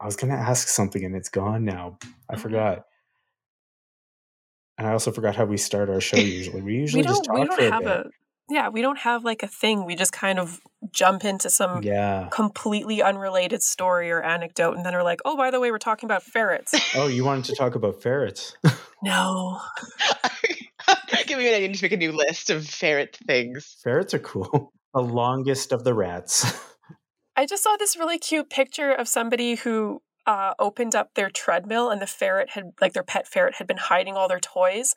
I was gonna ask something and it's gone now. I Mhm. forgot. And I also forgot how we start our show usually. We usually we just don't talk we don't for a have bit. a yeah we don't have like a thing we just kind of jump into some Yeah. completely unrelated story or anecdote and then we're like oh by the way we're talking about ferrets Oh, you wanted to talk about ferrets. no Give me an idea to make a new list of ferret things. ferrets are cool. The longest of the rats. I just saw this really cute picture of somebody who uh, opened up their treadmill and the ferret had like their pet ferret had been hiding all their toys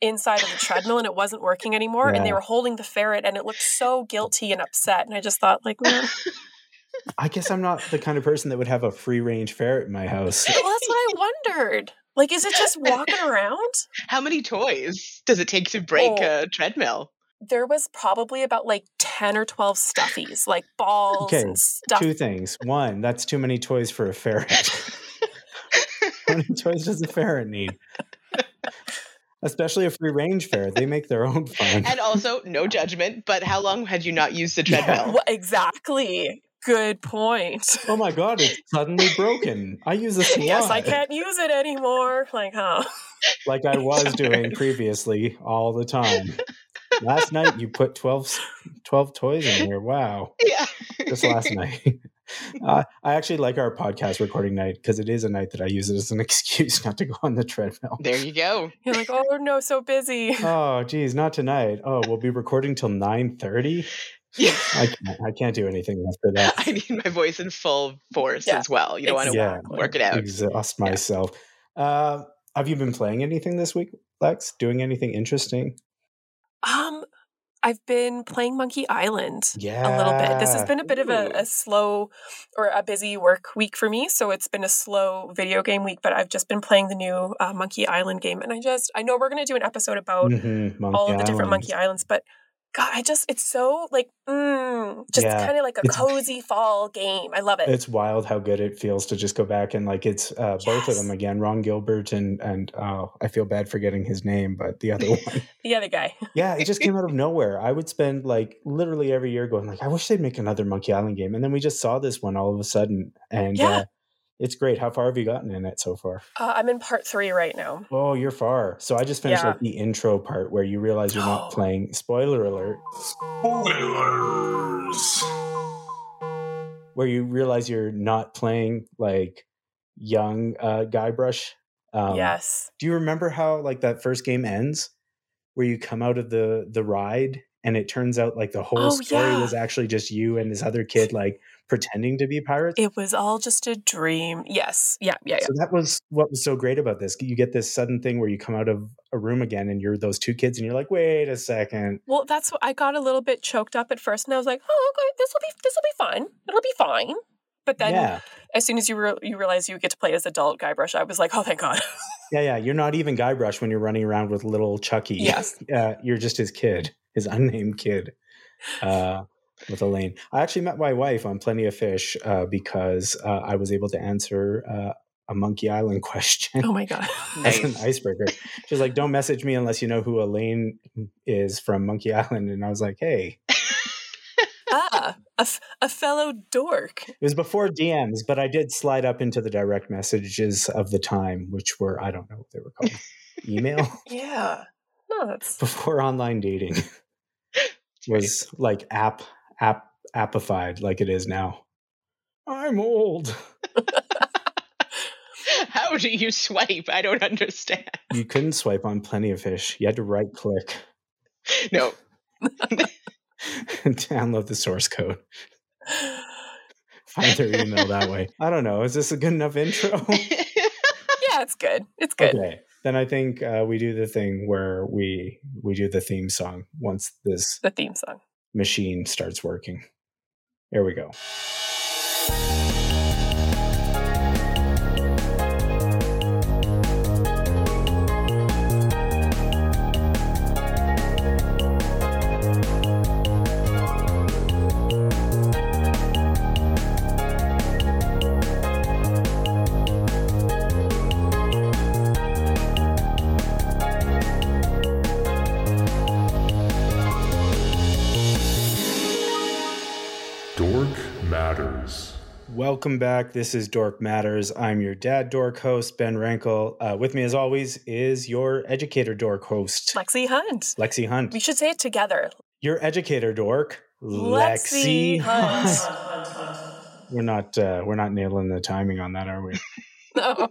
inside of the treadmill and it wasn't working anymore and they were holding the ferret and it looked so guilty and upset and i just thought like well, I guess I'm not the kind of person that would have a free range ferret in my house. well, that's what i wondered like is it just walking around How many toys does it take to break Oh. a treadmill? There was probably about like 10 or 12 stuffies, like balls Okay, and stuff. Two things. One, that's too many toys for a ferret. How many toys does a ferret need? Especially a free range ferret. They make their own fun. and also, no judgment, but how long had you not used the Yeah. treadmill? Well, exactly. Good point. Oh my god, it's suddenly broken. I use this a Yes, I can't use it anymore. Like, huh? like I was doing previously all the time. Last night you put 12, s- 12 toys in here. Wow. Yeah. Just last night. Uh, I actually like our podcast recording night because it is a night that I use it as an excuse not to go on the treadmill. There you go. You're like, oh no, so busy. Oh, geez, not tonight. Oh, we'll be recording till nine thirty. Yeah. I can't. I can't do anything after that. I need my voice in full force Yeah, as well. You don't want to Yeah. work it out. Exhaust myself. Uh, have you been playing anything this week, Lex? Doing anything interesting? Um, I've been playing Monkey Island Yeah, a little bit. This has been a bit of a, a slow or a busy work week for me. So it's been a slow video game week, but I've just been playing the new uh, Monkey Island game. And I just, I know we're going to do an episode about Mhm, all of the different monkey islands but god i just it's so like mm, just Yeah, kind of like a it's- cozy fall game i love it It's wild how good it feels to just go back and like it's uh, both of them again. Ron Gilbert and and oh, I feel bad forgetting his name, but the other one. the other guy Yeah, it just came out of nowhere. I would spend like literally every year going like, I wish they'd make another Monkey Island game, and then we just saw this one all of a sudden, and Yeah. uh, it's great. How far have you gotten in it so far? uh, i'm in part three right now Oh, you're far. So I just finished Yeah. like the intro part where you realize you're not playing. Spoiler alert. Spoilers. Where you realize you're not playing like young uh, Guybrush. Um, yes Do you remember how like that first game ends, where you come out of the the ride and it turns out like the whole Oh, story yeah. was actually just you and this other kid like pretending to be pirates? it was all just a dream yes yeah yeah yeah So that was what was so great about this. You get this sudden thing where you come out of a room again and you're those two kids and you're like, wait a second. well that's what i got a little bit choked up at first and i was like oh okay this will be this will be fun it'll be fine but then yeah. as soon as you re- you realize you get to play as adult guybrush i was like oh thank god Yeah, yeah. You're not even Guybrush when you're running around with little Chucky. Yes. Uh, you're just his kid, his unnamed kid. Uh, with Elaine. I actually met my wife on Plenty of Fish uh, because uh, I was able to answer uh, a Monkey Island question oh my god. as an icebreaker. She's like, "Don't message me unless you know who Elaine is from Monkey Island," and I was like, "Hey." ah a, f- a fellow dork. It was before DMs, but I did slide up into the direct messages of the time, which were I don't know what they were called, email? Yeah. No that's before online dating. Was like app app appified like it is now. I'm old. How do you swipe? I don't understand. You couldn't swipe on Plenty of Fish. You had to right click No. download the source code. Find their email that way. I don't know. Is this a good enough intro? Yeah, it's good. It's good. Okay. Then I think uh, we do the thing where we we do the theme song once this The theme song. Machine starts working. There we go. Welcome back. This is Dork Matters. I'm your dad dork host, Ben Rankel. Uh, with me, as always, is your educator dork host, Lexi Hunt. Lexi Hunt. We should say it together. Your educator dork, Lexi Lexi Hunt. We're not uh, we're not nailing the timing on that, are we? No.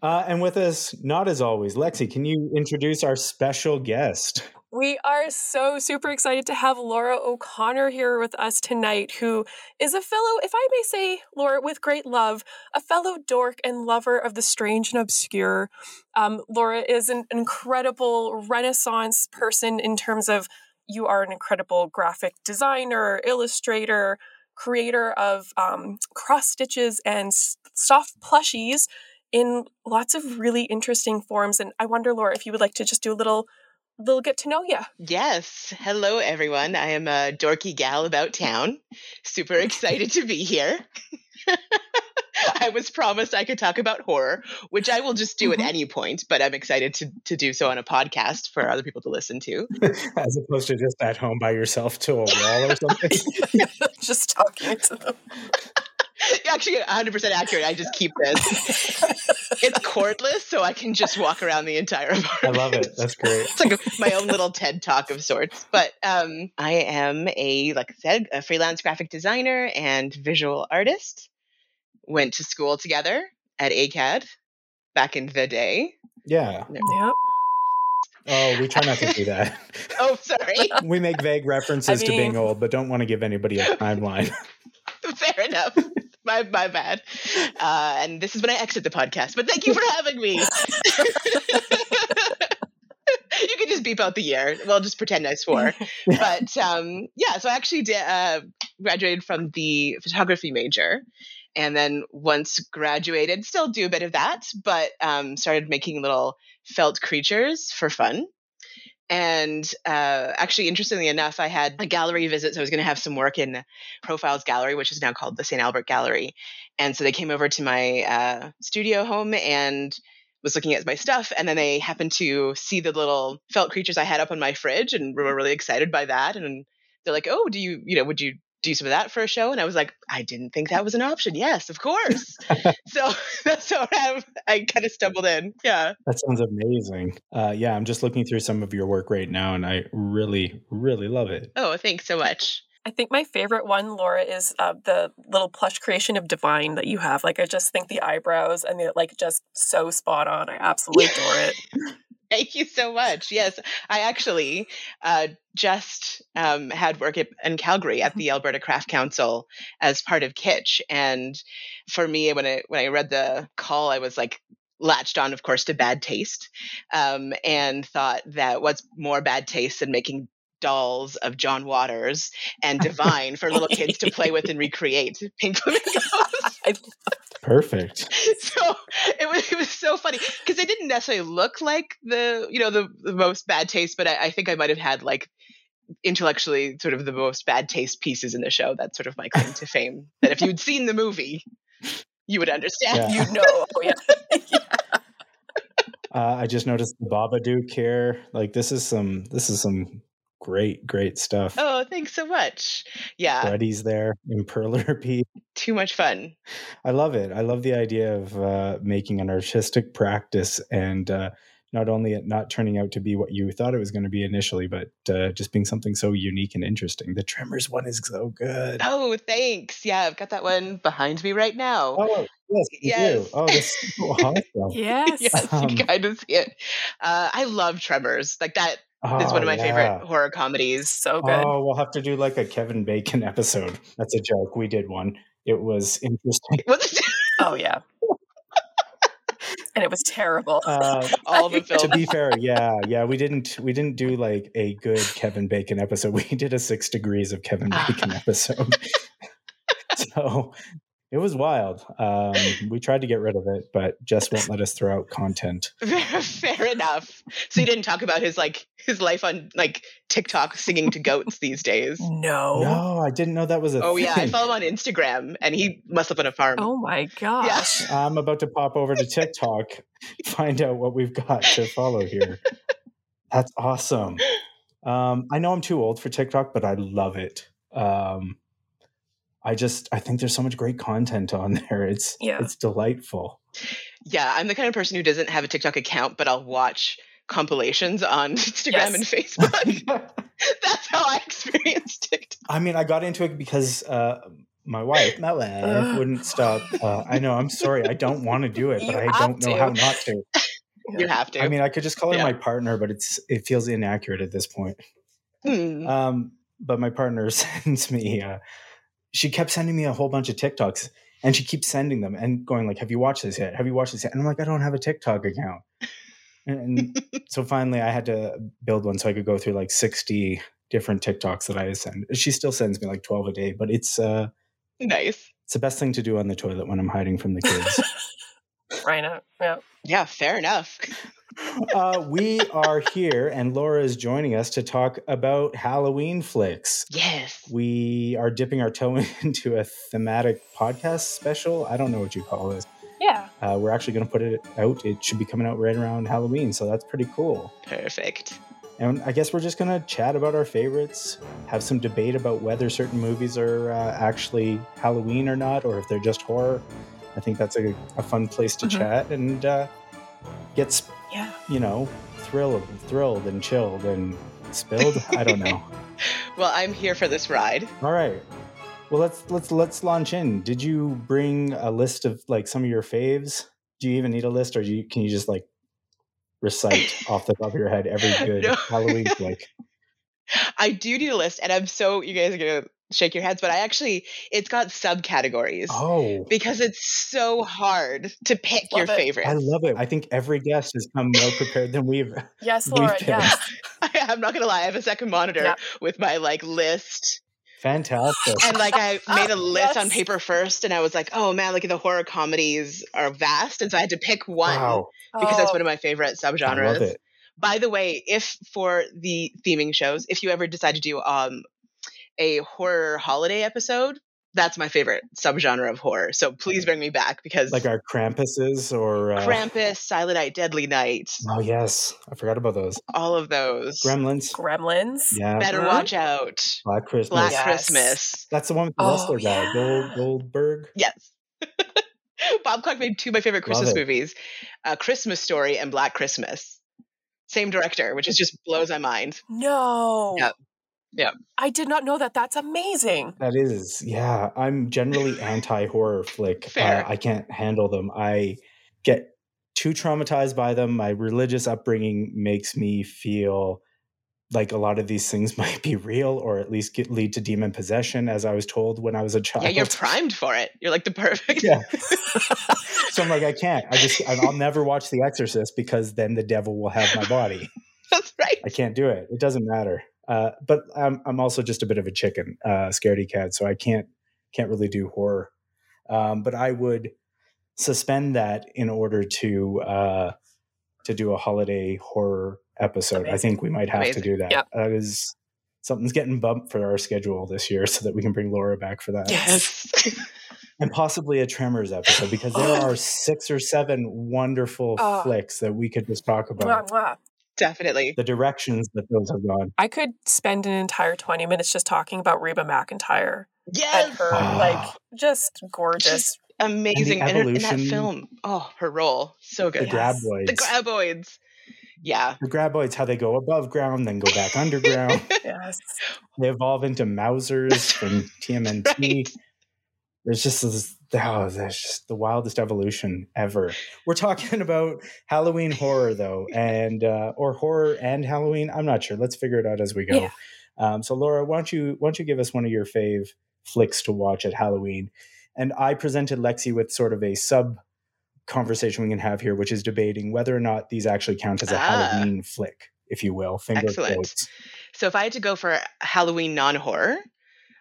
Uh, and with us, not as always, Lexi. Can you introduce our special guest? We are so super excited to have Laura O'Connor here with us tonight, who is a fellow, if I may say, Laura, with great love, a fellow dork and lover of the strange and obscure. Um, Laura is an incredible Renaissance person in terms of you are an incredible graphic designer, illustrator, creator of um, cross stitches and soft plushies in lots of really interesting forms. And I wonder, Laura, if you would like to just do a little little get to know you. Yes. Hello, everyone. I am a dorky gal about town. Super excited to be here. I was promised I could talk about horror, which I will just do Mhm. at any point, but I'm excited to, to do so on a podcast for other people to listen to. As opposed to just at home by yourself to a wall or something. just talking to them. Actually, 100% accurate. I just keep this. It's cordless, so I can just walk around the entire apartment. I love it. That's great. it's like my own little TED talk of sorts. But um, I am a, like I said, a freelance graphic designer and visual artist. Went to school together at ACAD back in the day. Yeah. Yep. Oh, we try not to do that. Oh, sorry. we make vague references I to being old, but don't want to give anybody a timeline. Fair enough. My my bad. Uh, and this is when I exit the podcast. But thank you for having me. you can just beep out the year. Well, just pretend I swore. But um, yeah, so I actually did, uh, graduated from the photography major. And then once graduated, still do a bit of that, but um, started making little felt creatures for fun. And uh, actually, interestingly enough, I had a gallery visit. So I was going to have some work in Profiles Gallery, which is now called the St. Albert Gallery. And so they came over to my uh, studio home and was looking at my stuff. And then they happened to see the little felt creatures I had up on my fridge and were really excited by that. And they're like, oh, do you, you know, would you do some of that for a show? And I was like, I didn't think that was an option. Yes, of course. so that's how I, I kind of stumbled in. Yeah. That sounds amazing. Uh, yeah, I'm just looking through some of your work right now, and I really, really love it. Oh, thanks so much. I think my favorite one, Laura, is uh, the little plush creation of Divine that you have. Like, I just think the eyebrows and they're like just so spot on. I absolutely adore it. Thank you so much. Yes, I actually uh, just um, had work at, in Calgary at the Alberta Craft Council as part of Kitsch, and for me, when I when I read the call, I was like latched on, of course, to bad taste, um, and thought that what's more bad taste than making dolls of John Waters and Divine for little kids to play with and recreate pink flamingos. I, Perfect. so it was it was so funny because they didn't necessarily look like the you know the, the most bad taste, but I, I think I might have had like intellectually sort of the most bad taste pieces in the show. That's sort of my claim to fame. That if you'd seen the movie, you would understand. Yeah. you know. Oh, yeah. Uh, I just noticed the Babadook here. Like this is some this is some great, great stuff. Oh, thanks so much. Yeah, Freddy's there, Imperler Pete. too much fun. I love it. I love the idea of uh, making an artistic practice and uh, not only it not turning out to be what you thought it was going to be initially, but uh, just being something so unique and interesting. The Tremors one is so good. Oh, thanks. Yeah, I've got that one behind me right now. Oh, yes, you Yes. do. Oh, this is so awesome. Yes. yes, Um, you can kind of see it. Uh, I love Tremors. Like that is one of my yeah. favorite horror comedies. So good. Oh, we'll have to do like a Kevin Bacon episode. That's a joke. We did one. It was interesting. Oh, yeah. and it was terrible. Uh, all the to be fair, yeah, yeah, we didn't we didn't do like a good Kevin Bacon episode. We did a six degrees of Kevin Bacon episode. so it was wild. Um, we tried to get rid of it, but Jess won't let us throw out content. Fair enough. So you didn't talk about his like his life on like TikTok singing to goats these days. no. No, I didn't know that was a Oh yeah, I follow him on Instagram, and he must live on a farm. Oh my gosh. I'm about to pop over to TikTok, find out what we've got to follow here. That's awesome. Um, I know I'm too old for TikTok, but I love it. Um, I just I think there's so much great content on there. It's Yeah. it's delightful. Yeah, I'm the kind of person who doesn't have a TikTok account, but I'll watch compilations on Instagram Yes. and Facebook. That's how I experienced TikTok. I mean, I got into it because uh, my wife, my wife, wouldn't stop. Uh, I know. I'm sorry. I don't want to do it, but You I don't know to. how not to. You have to. I mean, I could just call her Yeah. my partner, but it's it feels inaccurate at this point. Hmm. Um, but my partner sends me. Uh, she kept sending me a whole bunch of TikToks, and she keeps sending them and going like, "Have you watched this yet? Have you watched this yet?" And I'm like, "I don't have a TikTok account." And, and so finally, I had to build one so I could go through like 60 different TikToks that I send. She still sends me like 12 a day, but it's uh, nice. it's the best thing to do on the toilet when I'm hiding from the kids. Right now. Yeah. Yeah, fair enough. Uh, we are here, and Laura is joining us to talk about Halloween flicks. Yes. We are dipping our toe into a thematic podcast special. I don't know what you call this. Yeah. Uh, we're actually going to put it out. It should be coming out right around Halloween, so that's pretty cool. Perfect. And I guess we're just going to chat about our favorites, have some debate about whether certain movies are uh, actually Halloween or not, or if they're just horror. I think that's a, a fun place to Mhm. chat and uh, get, s- Yeah. you know, thrilled, thrilled and chilled and spilled. I don't know. Well, I'm here for this ride. All right. Well, let's let's let's launch in. Did you bring a list of like some of your faves? Do you even need a list, or do you, can you just like recite off the top of your head every good No. Halloween flick? I do need a list, and I'm so you guys are gonna shake your heads, but I actually it's got subcategories Oh, because it's so hard to pick your Love it. favorites. I love it. I think every guest has come more prepared than we've. Yes, We've Laura. Yes. I, am not gonna lie, I have a second monitor Yeah. with my like list, Fantastic. and like I made a list on paper first, and I was like, oh man, like the horror comedies are vast, and so I had to pick one Wow, because that's one of my favorite I love subgenres. it. By the way, if for the theming shows, if you ever decide to do um a horror holiday episode, that's my favorite subgenre of horror. So please bring me back because Like our Krampuses or uh, Krampus, Silent Night, Deadly Night, Oh yes, I forgot about those. all of those. Gremlins. Gremlins. Yeah, Better watch out. Black Christmas. Black Yes. Christmas. That's the one with the Oh, wrestler guy, yeah. Gold Goldberg. Yes. Bob Clark made two of my favorite Christmas movies, uh, Christmas Story and Black Christmas. Same director, which is just blows my mind. No. Yep. Yep. I did not know that. That's amazing. That is, yeah. I'm generally anti horror flick. Fair. Uh, I can't handle them. I get too traumatized by them. My religious upbringing makes me feel like a lot of these things might be real or at least get, lead to demon possession, as I was told when I was a child. Yeah, you're primed for it. You're like the perfect. Yeah. so I'm like, I can't. I just, I'll never watch The Exorcist because then the devil will have my body. That's right. I can't do it. It doesn't matter. Uh, but I'm I'm also just a bit of a chicken, uh, scaredy cat, so I can't can't really do horror. Um, but I would suspend that in order to uh, to do a holiday horror episode. I think we might have Amazing. to do that. Yep. That is something's getting bumped for our schedule this year, so that we can bring Laura back for that, Yes. and possibly a Tremors episode because there are six or seven wonderful Oh. flicks that we could just talk about. Definitely. The directions that those have gone. I could spend an entire 20 minutes just talking about Reba McEntire and Yes. her, Ah. like, just gorgeous. Amazing. And, her- in that film. Oh, her role. So The good. Yes. graboids. The graboids. Yeah. the graboids, how they go above ground, then go back underground. Yes. they evolve into Mousers from TMNT. Right. There's just this, oh, there's just the wildest evolution ever. We're talking about Halloween horror though, and uh, or horror and Halloween. I'm not sure. Let's figure it out as we go. Yeah. Um, so Laura, why don't you why don't you give us one of your fave flicks to watch at Halloween? And I presented Lexi with sort of a sub conversation we can have here, which is debating whether or not these actually count as a Ah. Halloween flick, if you will. Finger Excellent. quotes. So if I had to go for Halloween non horror,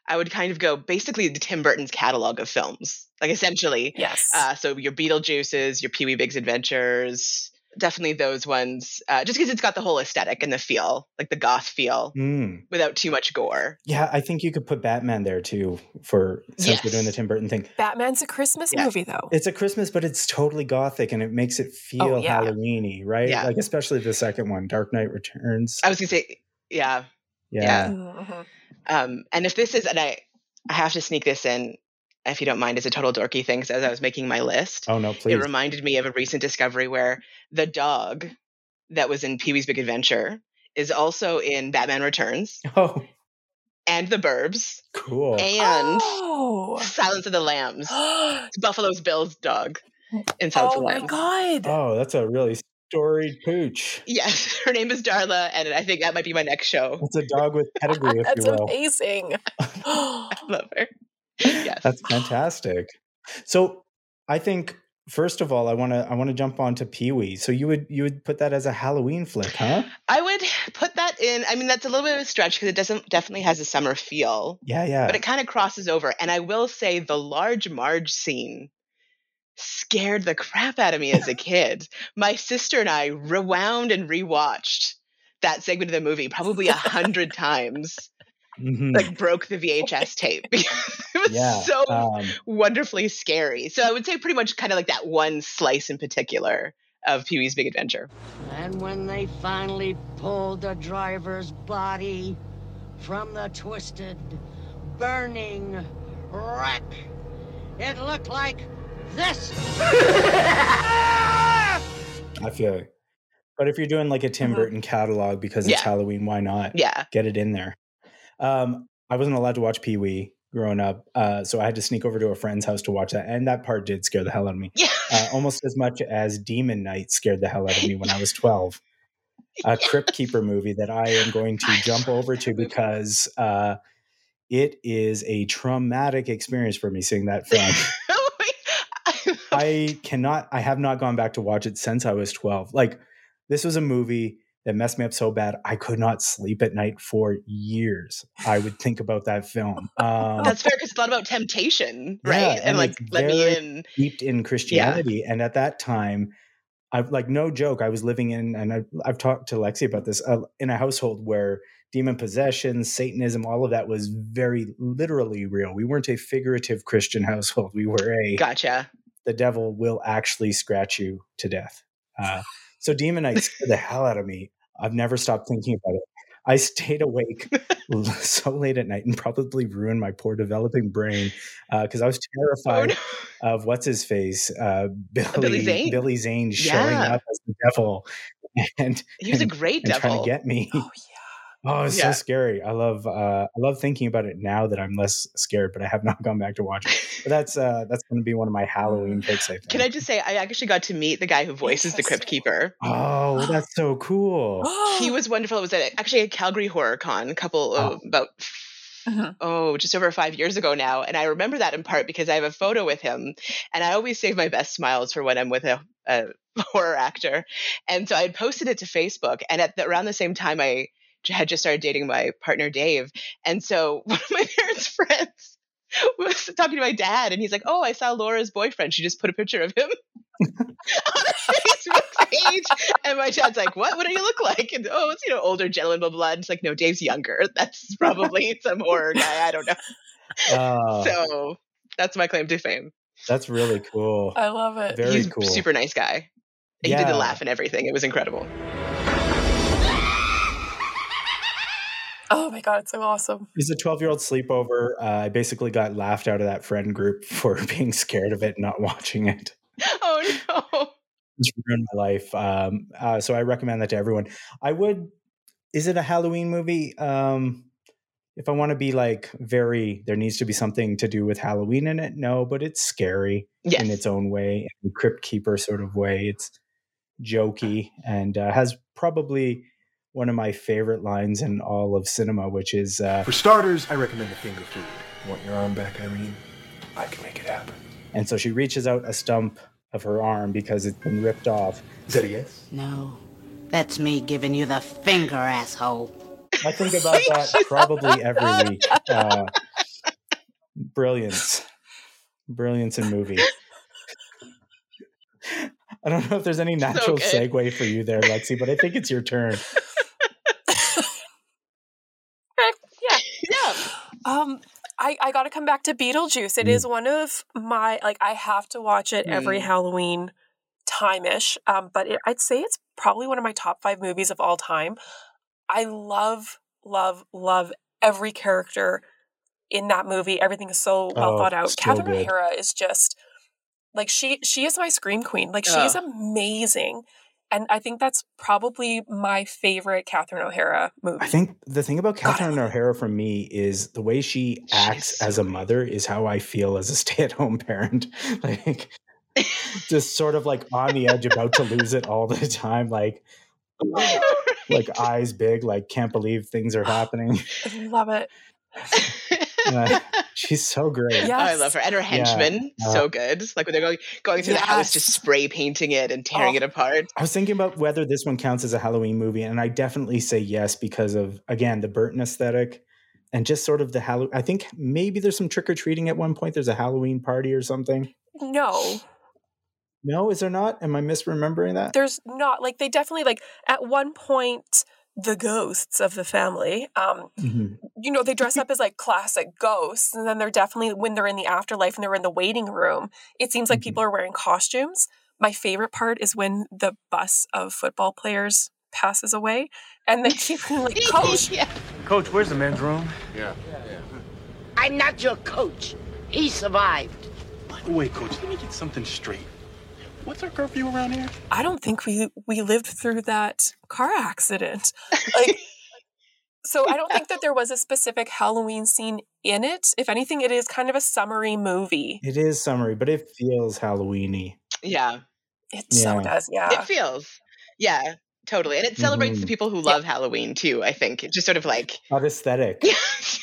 I would kind of go basically to Tim Burton's catalog of films. Like essentially. Yes. Uh, so your Beetlejuices, your Pee Wee Big's Adventures, definitely those ones. Uh, just because it's got the whole aesthetic and the feel, like the goth feel, Mm. without too much gore. Yeah, I think you could put Batman there too for since we're doing the Tim Burton thing. Batman's a Christmas Yeah. movie, though. It's a Christmas, but it's totally gothic and it makes it feel Oh, yeah. Halloweeny, right? Yeah. Like especially the second one, Dark Knight Returns. I was gonna say, yeah. yeah. yeah. Mhm. Um, and if this is, and I, I have to sneak this in, if you don't mind, as a total dorky thing. Because as I was making my list, Oh no, please. it reminded me of a recent discovery where the dog that was in Pee Wee's Big Adventure is also in Batman Returns oh, and The Burbs cool. and Oh. Silence of the Lambs. oh It's Buffalo Bill's dog in Silence of the Lambs. Oh my god. Oh, that's a really storied pooch. Yes, her name is Darla, and I think that might be my next show. It's a dog with pedigree, if That's you will. amazing. I love her. Yes. That's fantastic. So I think first of all, I want to I want to jump on to Pee Wee. So you would you would put that as a Halloween flick, huh? I would put that in. I mean, that's a little bit of a stretch because it doesn't definitely has a summer feel, Yeah, yeah. but it kind of crosses over. And I will say the large Marge scene scared the crap out of me as a kid. My sister and I rewound and rewatched that segment of the movie probably a hundred times. Mhm. Like broke the VHS tape. it was yeah. so um, wonderfully scary. So I would say pretty much kind of like that one slice in particular of Pee Wee's Big Adventure. And when they finally pulled the driver's body from the twisted, burning wreck, it looked like this. I feel it. But if you're doing like a Tim Mhm. Burton catalog because it's Yeah. Halloween, why not? Yeah. Get it in there. Um, I wasn't allowed to watch Pee Wee growing up, uh, so I had to sneak over to a friend's house to watch that, and that part did scare the hell out of me. Yeah. uh, almost as much as Demon Knight scared the hell out of me when I was 12. A Crypt Keeper movie that I am going to jump over to because uh, it is a traumatic experience for me seeing that film. I cannot, I have not gone back to watch it since I was 12. Like, this was a movie that messed me up so bad, I could not sleep at night for years. I would think about that film. Um, That's fair because it's a lot about temptation, Yeah, right? and and like, let me in. steeped in Christianity. And at that time, I like no joke. I was living in, and I, I've talked to Lexi about this, uh, in a household where demon possession, Satanism, all of that was very literally real. We weren't a figurative Christian household. We were a Gotcha. The devil will actually scratch you to death. Uh, so Demon Knight scared the hell out of me. I've never stopped thinking about it. I stayed awake so late at night and probably ruined my poor developing brain because I was Oh, terrified no. of what's his face, uh, Billy Billy Zane? Billy Zane showing up as the devil and, He was a great and trying devil. to get me. Oh Oh, it's Yeah. so scary. I love uh, I love thinking about it now that I'm less scared, but I have not gone back to watch it. But that's uh, that's going to be one of my Halloween picks. I think. Can I just say, I actually got to meet the guy who voices the Crypt Interesting. Keeper. Oh, that's so cool. He was wonderful. It was at, actually at Calgary Horror Con a couple, uh, Oh. about, Mhm. oh, just over five years ago now. And I remember that in part because I have a photo with him. And I always save my best smiles for when I'm with a, a horror actor. And so I had posted it to Facebook. And at the, around the same time, I j- had just started dating my partner, Dave. And so one of my parents' friends was talking to my dad. And he's like, Oh, I saw Laura's boyfriend. She just put a picture of him on her Facebook page. And my dad's like, What? What do you look like? And oh, it's, you know, older gentleman, blah, blah, blah. And it's like, No, Dave's younger. That's probably some horror guy. I don't know. Uh, So that's my claim to fame. that's really cool. I love it. Very He's cool. super nice guy. He did the laugh and everything. It was incredible. Oh my god, it's so awesome. It was a 12 year old sleepover. Uh, I basically got laughed out of that friend group for being scared of it, and not watching it. Oh no. It's ruined my life. Um, uh, so I recommend that to everyone. I would. Is it a Halloween movie? Um, if I want to be like very, there needs to be something to do with Halloween in it. No, but it's scary Yes. in its own way, in Crypt Keeper sort of way. It's jokey and uh, has probably one of my favorite lines in all of cinema, which is uh, For starters, I recommend the finger food. Want your arm back, Irene? I can make it happen. And so she reaches out a stump of her arm because it's been ripped off. Is that a yes? No, that's me giving you the finger, asshole. I think about that probably every week. Uh, brilliance. Brilliance in movie. I don't know if there's any natural good. segue for you there, Lexi, but I think it's your turn. yeah. Yeah. Um, I, I got to come back to Beetlejuice. It is one of my like I have to watch it every Mm. Halloween time ish. Um, but it, I'd say it's probably one of my top five movies of all time. I love, love, love every character in that movie. Everything is so well Oh, thought out. Catherine. O'Hara is just like she she is my scream queen. Like she is amazing. And I think that's probably my favorite Catherine O'Hara movie. I think the thing about Catherine love O'Hara for me is the way she acts so as a mother is how I feel as a stay-at-home parent. like just sort of like on the edge, about to lose it all the time. Like like eyes big, like can't believe things are happening. I love it. Yeah, she's so great. Yeah. Oh, I love her. And her henchmen, uh, so good. Like when they're going going through the house, just spray painting it and tearing Oh. it apart. I was thinking about whether this one counts as a Halloween movie, and I definitely say yes because of again the Burton aesthetic and just sort of the Halloween. I think maybe there's some trick or treating at one point. There's a Halloween party or something. No, No, is there not? Am I misremembering that? there's not like they definitely like at one point the ghosts of the family um Mhm. you know they dress up as like classic ghosts and then they're definitely when they're in the afterlife and they're in the waiting room it seems like Mhm. people are wearing costumes my favorite part is when the bus of football players passes away and they keep being like coach yeah. Coach, where's the men's room? Yeah. yeah. I'm not your coach. He survived. Wait, coach, let me get something straight. What's our curfew around here? i don't think we we lived through that car accident like so i don't think that there was a specific halloween scene in it if anything it is kind of a summary movie It is summery, but it feels Halloweeny. Yeah. it so Yeah. does yeah It feels. Yeah, totally. And it celebrates the Mhm. people who love Halloween too, I think. It just sort of like Not aesthetic. Yeah,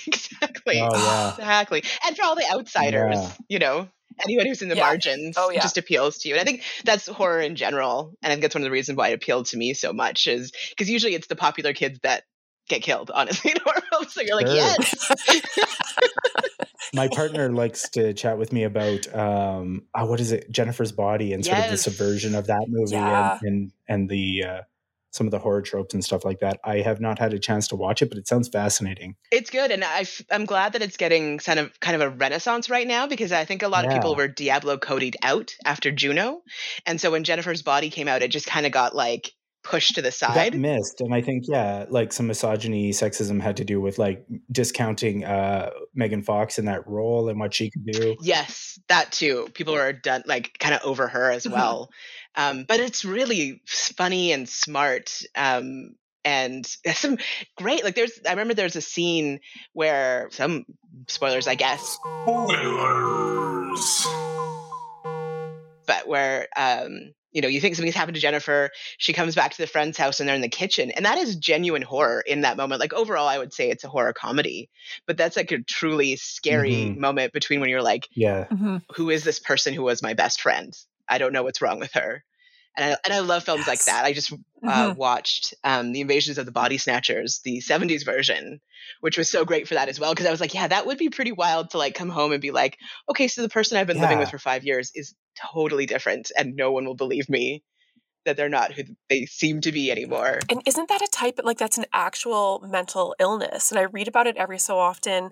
exactly. Oh yeah. Exactly. And for all the outsiders, Yeah. you know, anyone who's in the Yeah. margins Oh, yeah. just appeals to you. And I think that's horror in general. And I think that's one of the reasons why it appealed to me so much is because usually it's the popular kids that get killed, honestly, in horror films. So you're like, Sure. yes. My partner likes to chat with me about um oh, what is it, Jennifer's Body and sort of the subversion of that movie Yeah. and, and and the uh some of the horror tropes and stuff like that. I have not had a chance to watch it, but it sounds fascinating. It's good, and I f- I'm glad that it's getting kind of kind of a renaissance right now because I think a lot of people were Diablo coded out after Juno, and so when Jennifer's Body came out, it just kind of got like pushed to the side. missed and i think yeah like some misogyny sexism had to do with like discounting uh megan fox in that role and what she could do Yes, that too. People were done like kind of over her as well, um, but it's really funny and smart. Um, and there's some great like there's I remember there's a scene where some spoilers I guess Spoilers. but where um you know you think something's happened to jennifer she comes back to the friend's house and they're in the kitchen and that is genuine horror in that moment like overall i would say it's a horror comedy but that's like a truly scary Mhm. moment between when you're like yeah Mhm. who is this person who was my best friend i don't know what's wrong with her and I, and I love films like that. I just uh, Mhm. watched um, the Invasions of the Body Snatchers, the '70s version, which was so great for that as well. Because I was like, yeah, that would be pretty wild to like come home and be like, okay, so the person I've been living with for five years is totally different, and no one will believe me that they're not who they seem to be anymore. And isn't that a type like that's an actual mental illness? And I read about it every so often.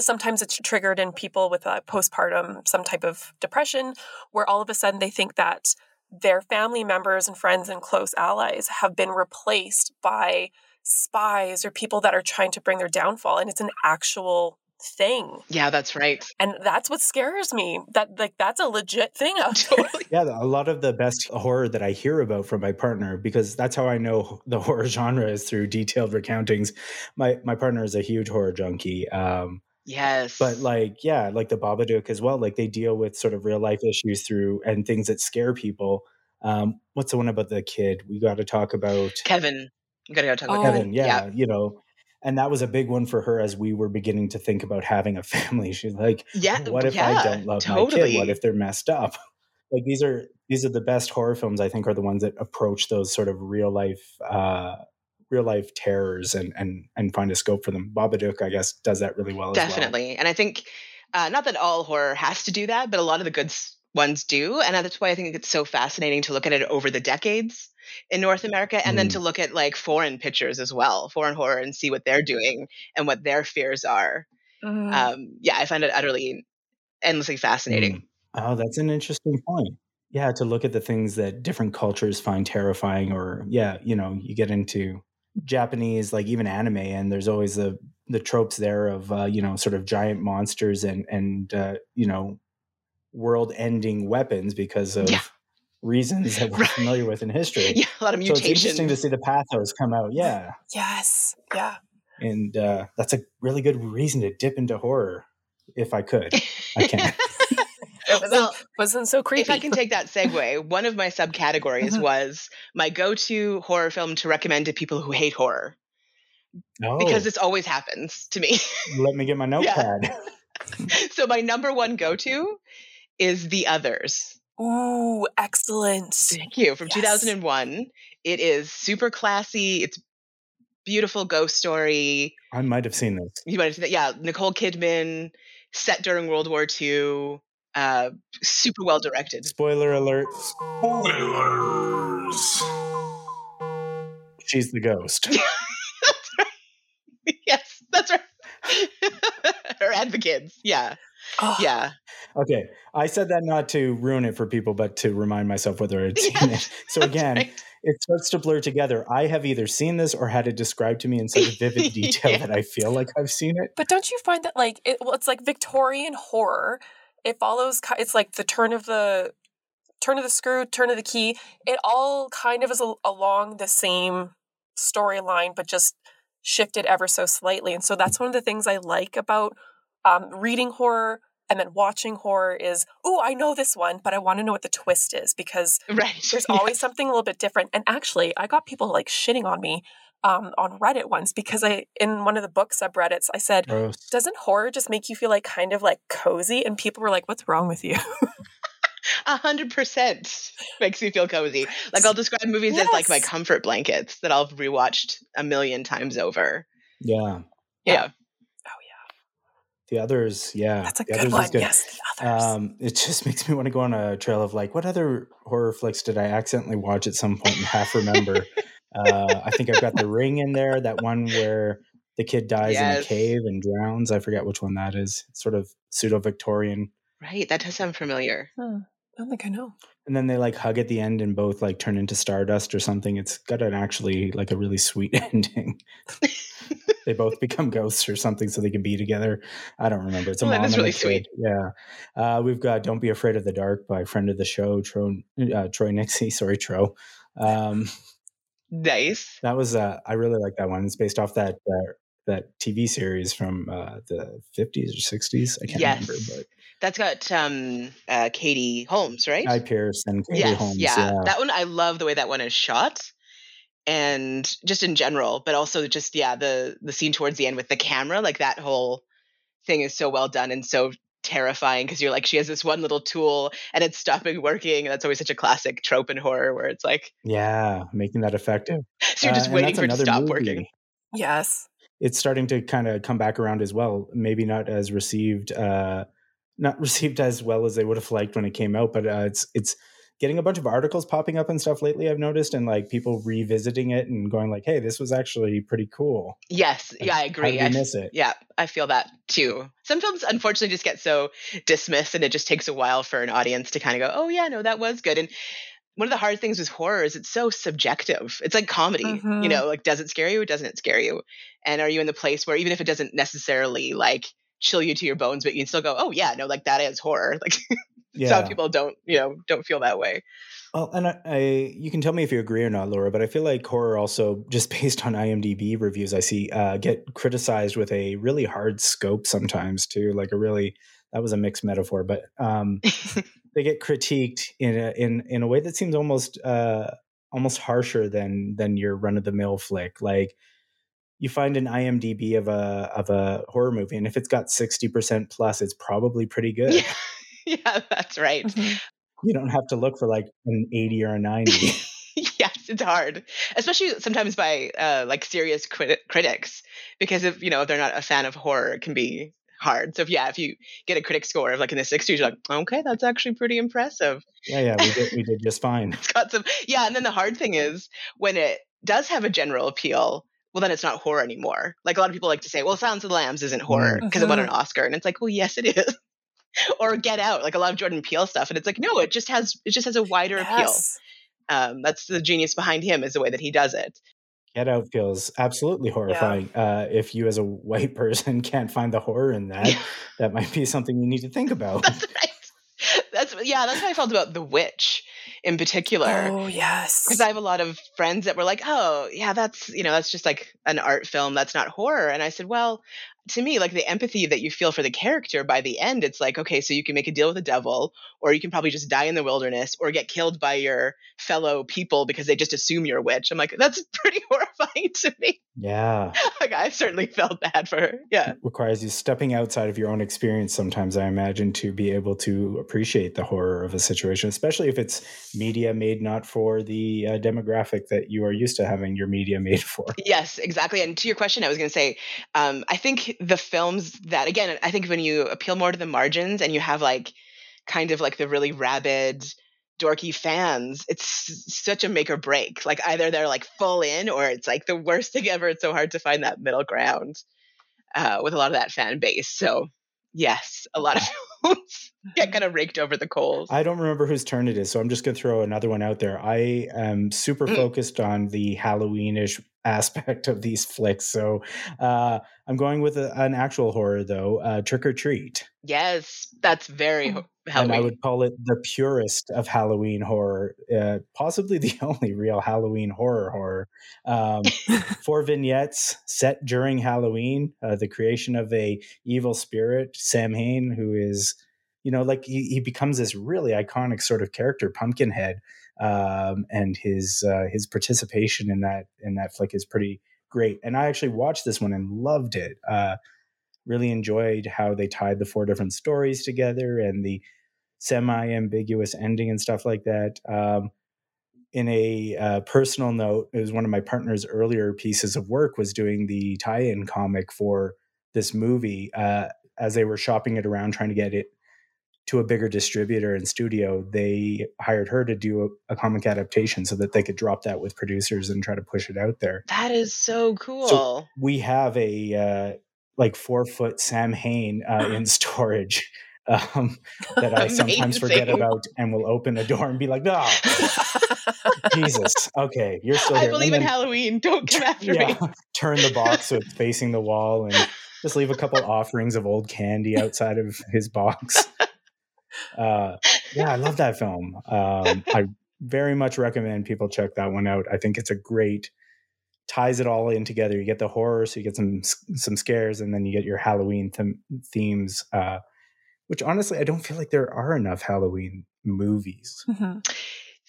Sometimes it's triggered in people with a postpartum, some type of depression, where all of a sudden they think that their family members and friends and close allies have been replaced by spies or people that are trying to bring their downfall. And it's an actual thing. Yeah, that's right. And that's what scares me. That like that's a legit thing out there. Totally. yeah a lot of the best horror that i hear about from my partner because that's how i know the horror genre is through detailed recountings my my partner is a huge horror junkie um Yes. but like yeah like the babadook as well like they deal with sort of real life issues through and things that scare people um what's the one about the kid we got to talk about Kevin, you gotta go talk about Oh. Kevin. Kevin, yeah, you know, and that was a big one for her as we were beginning to think about having a family. She's like, Yeah. "What if yeah, I don't love my totally. kid? What if they're messed up?" Like these are these are the best horror films. I think are the ones that approach those sort of real life, uh, real life terrors and and and find a scope for them. Babadook, I guess, does that really well. Definitely. And I think uh, not that all horror has to do that, but a lot of the good ones do. And that's why I think it's so fascinating to look at it over the decades in North America and then Mm. to look at like foreign pictures as well, foreign horror, and see what they're doing and what their fears are. Mhm. Um, yeah, I find it utterly, endlessly fascinating. Mm. Oh, that's an interesting point. Yeah, to look at the things that different cultures find terrifying, or yeah, you know, you get into Japanese, like even anime, and there's always a the tropes there of uh, you know sort of giant monsters and and uh, you know world ending weapons because of Yeah. reasons that we're Right. familiar with in history. Yeah, a lot of mutations. So it's interesting to see the pathos come out. Yeah. Yes. Yeah. And uh, that's a really good reason to dip into horror if I could. I can't. It wasn't, Well, wasn't so creepy. If I can take that segue, one of my subcategories Mhm. was my go-to horror film to recommend to people who hate horror No. because this always happens to me. let me get my notepad. so my number one go-to is The Others. Ooh, excellent. Thank you. From Yes. 2001. It is super classy. It's beautiful ghost story. I might have seen this. You might have seen that. Yeah, Nicole Kidman, set during World War II. Uh, super well directed. Spoiler alert. Spoilers. She's the ghost. yes, that's right. Her and the kids. Yeah, Oh, yeah. Okay. I said that not to ruin it for people, but to remind myself whether I'd seen Yes, it. So again, right. it starts to blur together. I have either seen this or had it described to me in such vivid detail Yeah. that I feel like I've seen it. But don't you find that like it, well, it's like Victorian horror. It follows. It's like the turn of the turn of the screw, turn of the key. It all kind of is al- along the same storyline, but just shifted ever so slightly. And so that's one of the things I like about um, reading horror and then watching horror is, oh, I know this one, but I want to know what the twist is because right. there's Yeah. always something a little bit different. And actually, I got people like shitting on me um, on Reddit once because I, in one of the book subreddits, I said, Gross. doesn't horror just make you feel like kind of like cozy? And people were like, what's wrong with you? A hundred percent makes me feel cozy. Like I'll describe movies as like my comfort blankets that I'll rewatched a million times over. Yeah. Yeah. Oh yeah, The others, yeah. that's a the good others one. is good. Yes, the others. Um, it just makes me want to go on a trail of like, what other horror flicks did I accidentally watch at some point and half remember? uh, I think I've got The Ring in there, that one where the kid dies in a cave and drowns. I forget which one that is. It's sort of pseudo Victorian. Right. That does sound familiar. Hmm. I don't think I know. And then they like hug at the end and both like turn into stardust or something. It's got an actually like a really sweet ending. they both become ghosts or something so they can be together. I don't remember. It's a Oh, that mom is and really a sweet. Yeah. Uh, we've got Don't Be Afraid of the Dark by friend of the show, Tro, uh, Troy Nixey. Sorry, Tro. Um, Nice. that was uh, I really like that one. It's based off that uh, that TV series from uh, the 50s or 60s. I can't Yes. remember, but That's got um uh Katie Holmes, right? Guy Pearce and Katie yes, Holmes. yeah. yeah. That one I love the way that one is shot. And just in general, but also just yeah, the the scene towards the end with the camera, like that whole thing is so well done and so terrifying because you're like she has this one little tool and it's stopping working and that's always such a classic trope in horror where it's like yeah, making that effective. so you're Uh, just and waiting for it to stop movie. working. Yes. It's starting to kind of come back around as well. Maybe not as received, uh, not received as well as they would have liked when it came out, but uh, it's it's getting a bunch of articles popping up and stuff lately. I've noticed, and like people revisiting it and going like, "Hey, this was actually pretty cool." Yes, Like, yeah, I agree. I miss it? Yeah, I feel that too. Some films unfortunately just get so dismissed and it just takes a while for an audience to kind of go, "Oh yeah, no, that was good." And one of the hard things with horror is it's so subjective. It's like comedy, you Mhm. know, like does it scare you or doesn't it scare you? And are you in the place where even if it doesn't necessarily like chill you to your bones, but you can still go, "Oh yeah, no, like that is horror." Like Yeah. some people don't, you know, don't feel that way. Well, and I, I, you can tell me if you agree or not, Laura, but I feel like horror also, just based on IMDb reviews, I see uh, get criticized with a really hard scope sometimes too. Like a really, that was a mixed metaphor, but um, they get critiqued in a, in in a way that seems almost uh, almost harsher than than your run of the mill flick. Like you find an IMDb of a of a horror movie, and if it's got sixty percent plus, it's probably pretty good. Yeah. yeah, that's right. Mhm. You don't have to look for like an eighty or a ninety. yes, it's hard, especially sometimes by uh, like serious criti- critics, because if you know if they're not a fan of horror, it can be hard. So if yeah, if you get a critic score of like in the 60s, you're like, okay, that's actually pretty impressive. yeah, yeah, we did we did just fine. It's got some yeah, and then the hard thing is when it does have a general appeal. Well, then it's not horror anymore. Like a lot of people like to say, "Well, Silence of the Lambs isn't horror because it won an Oscar," and it's like, "Well, yes, it is." or Get Out, like a lot of Jordan Peele stuff, and it's like, no, it just has it just has a wider appeal um, that's the genius behind him is the way that he does it Get Out feels absolutely horrifying. Uh, if you, as a white person, can't find the horror in that, that might be something you need to think about. That's right. That's yeah. That's how I felt about The Witch in particular. Oh yes. because I have a lot of friends that were like, "Oh, yeah, that's you know, that's just like an art film. That's not horror." And I said, "Well, to me, like the empathy that you feel for the character by the end, it's like, okay, so you can make a deal with the devil, or you can probably just die in the wilderness, or get killed by your fellow people because they just assume you're a witch." I'm like, that's pretty horrifying to me. Yeah. like I certainly felt bad for her. Yeah. requires you stepping outside of your own experience sometimes i imagine to be able to appreciate the horror of a situation especially if it's media made not for the uh, demographic that you are used to having your media made for Yes, exactly. And to your question, I was going to say, um, I think the films that, again, I think when you appeal more to the margins and you have like kind of like the really rabid, dorky fans, it's such a make or break. Like either they're like full in or it's like the worst thing ever. It's so hard to find that middle ground uh, with a lot of that fan base. So, yes, a lot of films get kind of raked over the coals. i don't remember whose turn it is so i'm just going to throw another one out there i am super Mm. focused on the halloweenish aspect of these flicks so uh, i'm going with a, an actual horror though uh, trick or treat yes, that's very ho- and I would call it the purest of Halloween horror, uh, possibly the only real Halloween horror horror. Um, four vignettes set during Halloween, uh, the creation of a evil spirit, Sam Hain, who is, you know, like he, he becomes this really iconic sort of character, Pumpkinhead, um, and his uh, his participation in that in that flick is pretty great. And I actually watched this one and loved it. Uh, really enjoyed how they tied the four different stories together and the semi-ambiguous ending and stuff like that. Um, in a uh, personal note, it was one of my partner's earlier pieces of work was doing the tie-in comic for this movie. Uh, as they were shopping it around, trying to get it to a bigger distributor and studio, they hired her to do a, a comic adaptation so that they could drop that with producers and try to push it out there. that is so cool. We have a uh, like four foot Sam Hain uh, in storage um, that I sometimes forget about and will open a door and be like, no, Jesus, okay, you're still here. I believe And in Halloween. Don't come after yeah, me. turn the box so it's facing the wall and just leave a couple offerings of old candy outside of his box. Uh, yeah, I love that film. Um, I very much recommend people check that one out. I think it's a great ties it all in together. You get the horror, so you get some some scares, and then you get your Halloween them themes. Uh, which honestly, I don't feel like there are enough Halloween movies. Mhm.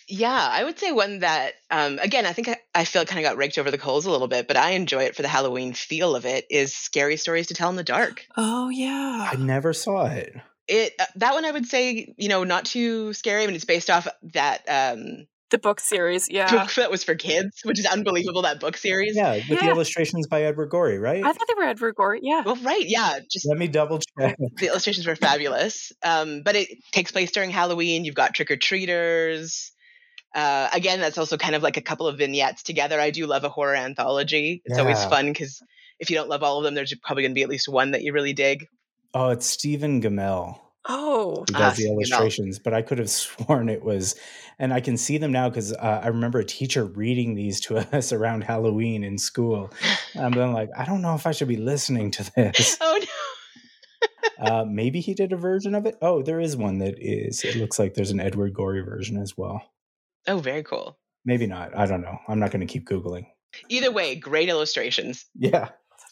Yeah, I would say one that, um, again, I think I, I feel kind of got raked over the coals a little bit, but I enjoy it for the Halloween feel of it. Is Scary Stories to Tell in the Dark. Oh yeah. I never saw it. It uh, that one I would say, you know, not too scary. I mean, it's based off that um, The book series, yeah. book that was for kids, which is unbelievable. That book series. Yeah, with the illustrations by Edward Gorey, right? I thought they were Edward Gorey. Yeah. Well, right, yeah. Just Let me double check. the illustrations were fabulous. Um, but it takes place during Halloween. You've got trick or treaters. Uh, again, that's also kind of like a couple of vignettes together. I do love a horror anthology. It's always fun because if you don't love all of them, there's probably going to be at least one that you really dig. Oh, it's Stephen Gammell Oh. Ah, does the Stephen Gammell. illustrations, but I could have sworn it was, and I can see them now because uh, I remember a teacher reading these to us around Halloween in school. I'm then like, I don't know if I should be listening to this. Oh no! uh, maybe he did a version of it. Oh, there is one that is. It looks like there's an Edward Gorey version as well. Oh, very cool. Maybe not. I don't know. I'm not going to keep googling. Either way, great illustrations Yeah.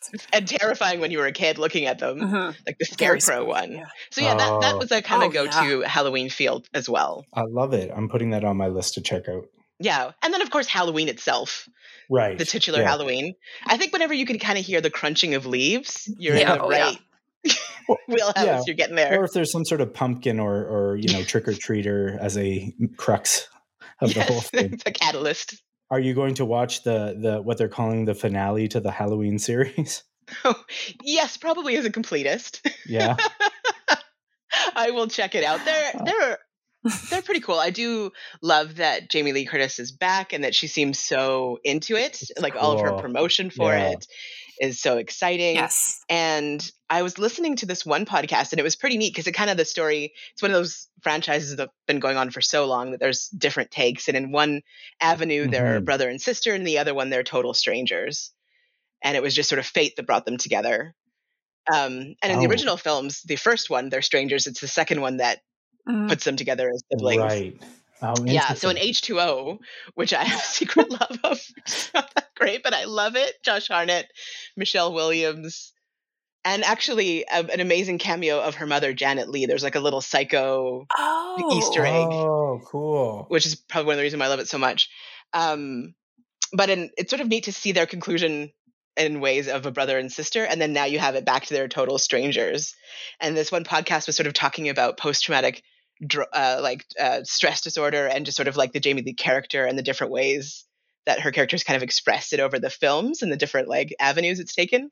and terrifying when you were a kid looking at them, Mhm. like the scarecrow one. yeah. So yeah, that, that Oh. was a kind of Oh, go-to Halloween field as well. I love it. I'm putting that on my list to check out. Yeah, and then of course Halloween itself, Right. the titular yeah. Halloween. I think whenever you can kind of hear the crunching of leaves, you're Yeah, in the oh, yeah. right wheelhouse. Yeah. You're getting there. Or if there's some sort of pumpkin or, or you know, trick or treater as a crux of the whole thing. it's a catalyst. Are you going to watch the the what they're calling the finale to the Halloween series? Oh, yes, probably as a completist. Yeah. I will check it out. They're Uh. they're they're pretty cool. I do love that Jamie Lee Curtis is back and that she seems so into it. It's like all of her promotion for Yeah. it. Is so exciting. Yes. And I was listening to this one podcast and it was pretty neat because it kind of the story, it's one of those franchises that have been going on for so long that there's different takes. And in one avenue, they're Mhm. brother and sister, and the other one, they're total strangers. And it was just sort of fate that brought them together. Um, and in the Oh. original films, the first one, they're strangers. It's the second one that Mm. puts them together as siblings. Right. Oh, Yeah, so in interesting. H2O, which I have a secret love of, it's not that great, but I love it. Josh Hartnett, Michelle Williams, and actually a, an amazing cameo of her mother, Janet Leigh. There's like a little psycho, Oh. Easter egg. Oh, cool. which is probably one of the reasons why I love it so much. Um, but in, it's sort of neat to see their conclusion in ways of a brother and sister, and then now you have it back to their total strangers. And this one podcast was sort of talking about post traumatic dr- uh, like uh, stress disorder and just sort of like the Jamie Lee character and the different ways that her characters kind of expressed it over the films and the different like avenues it's taken,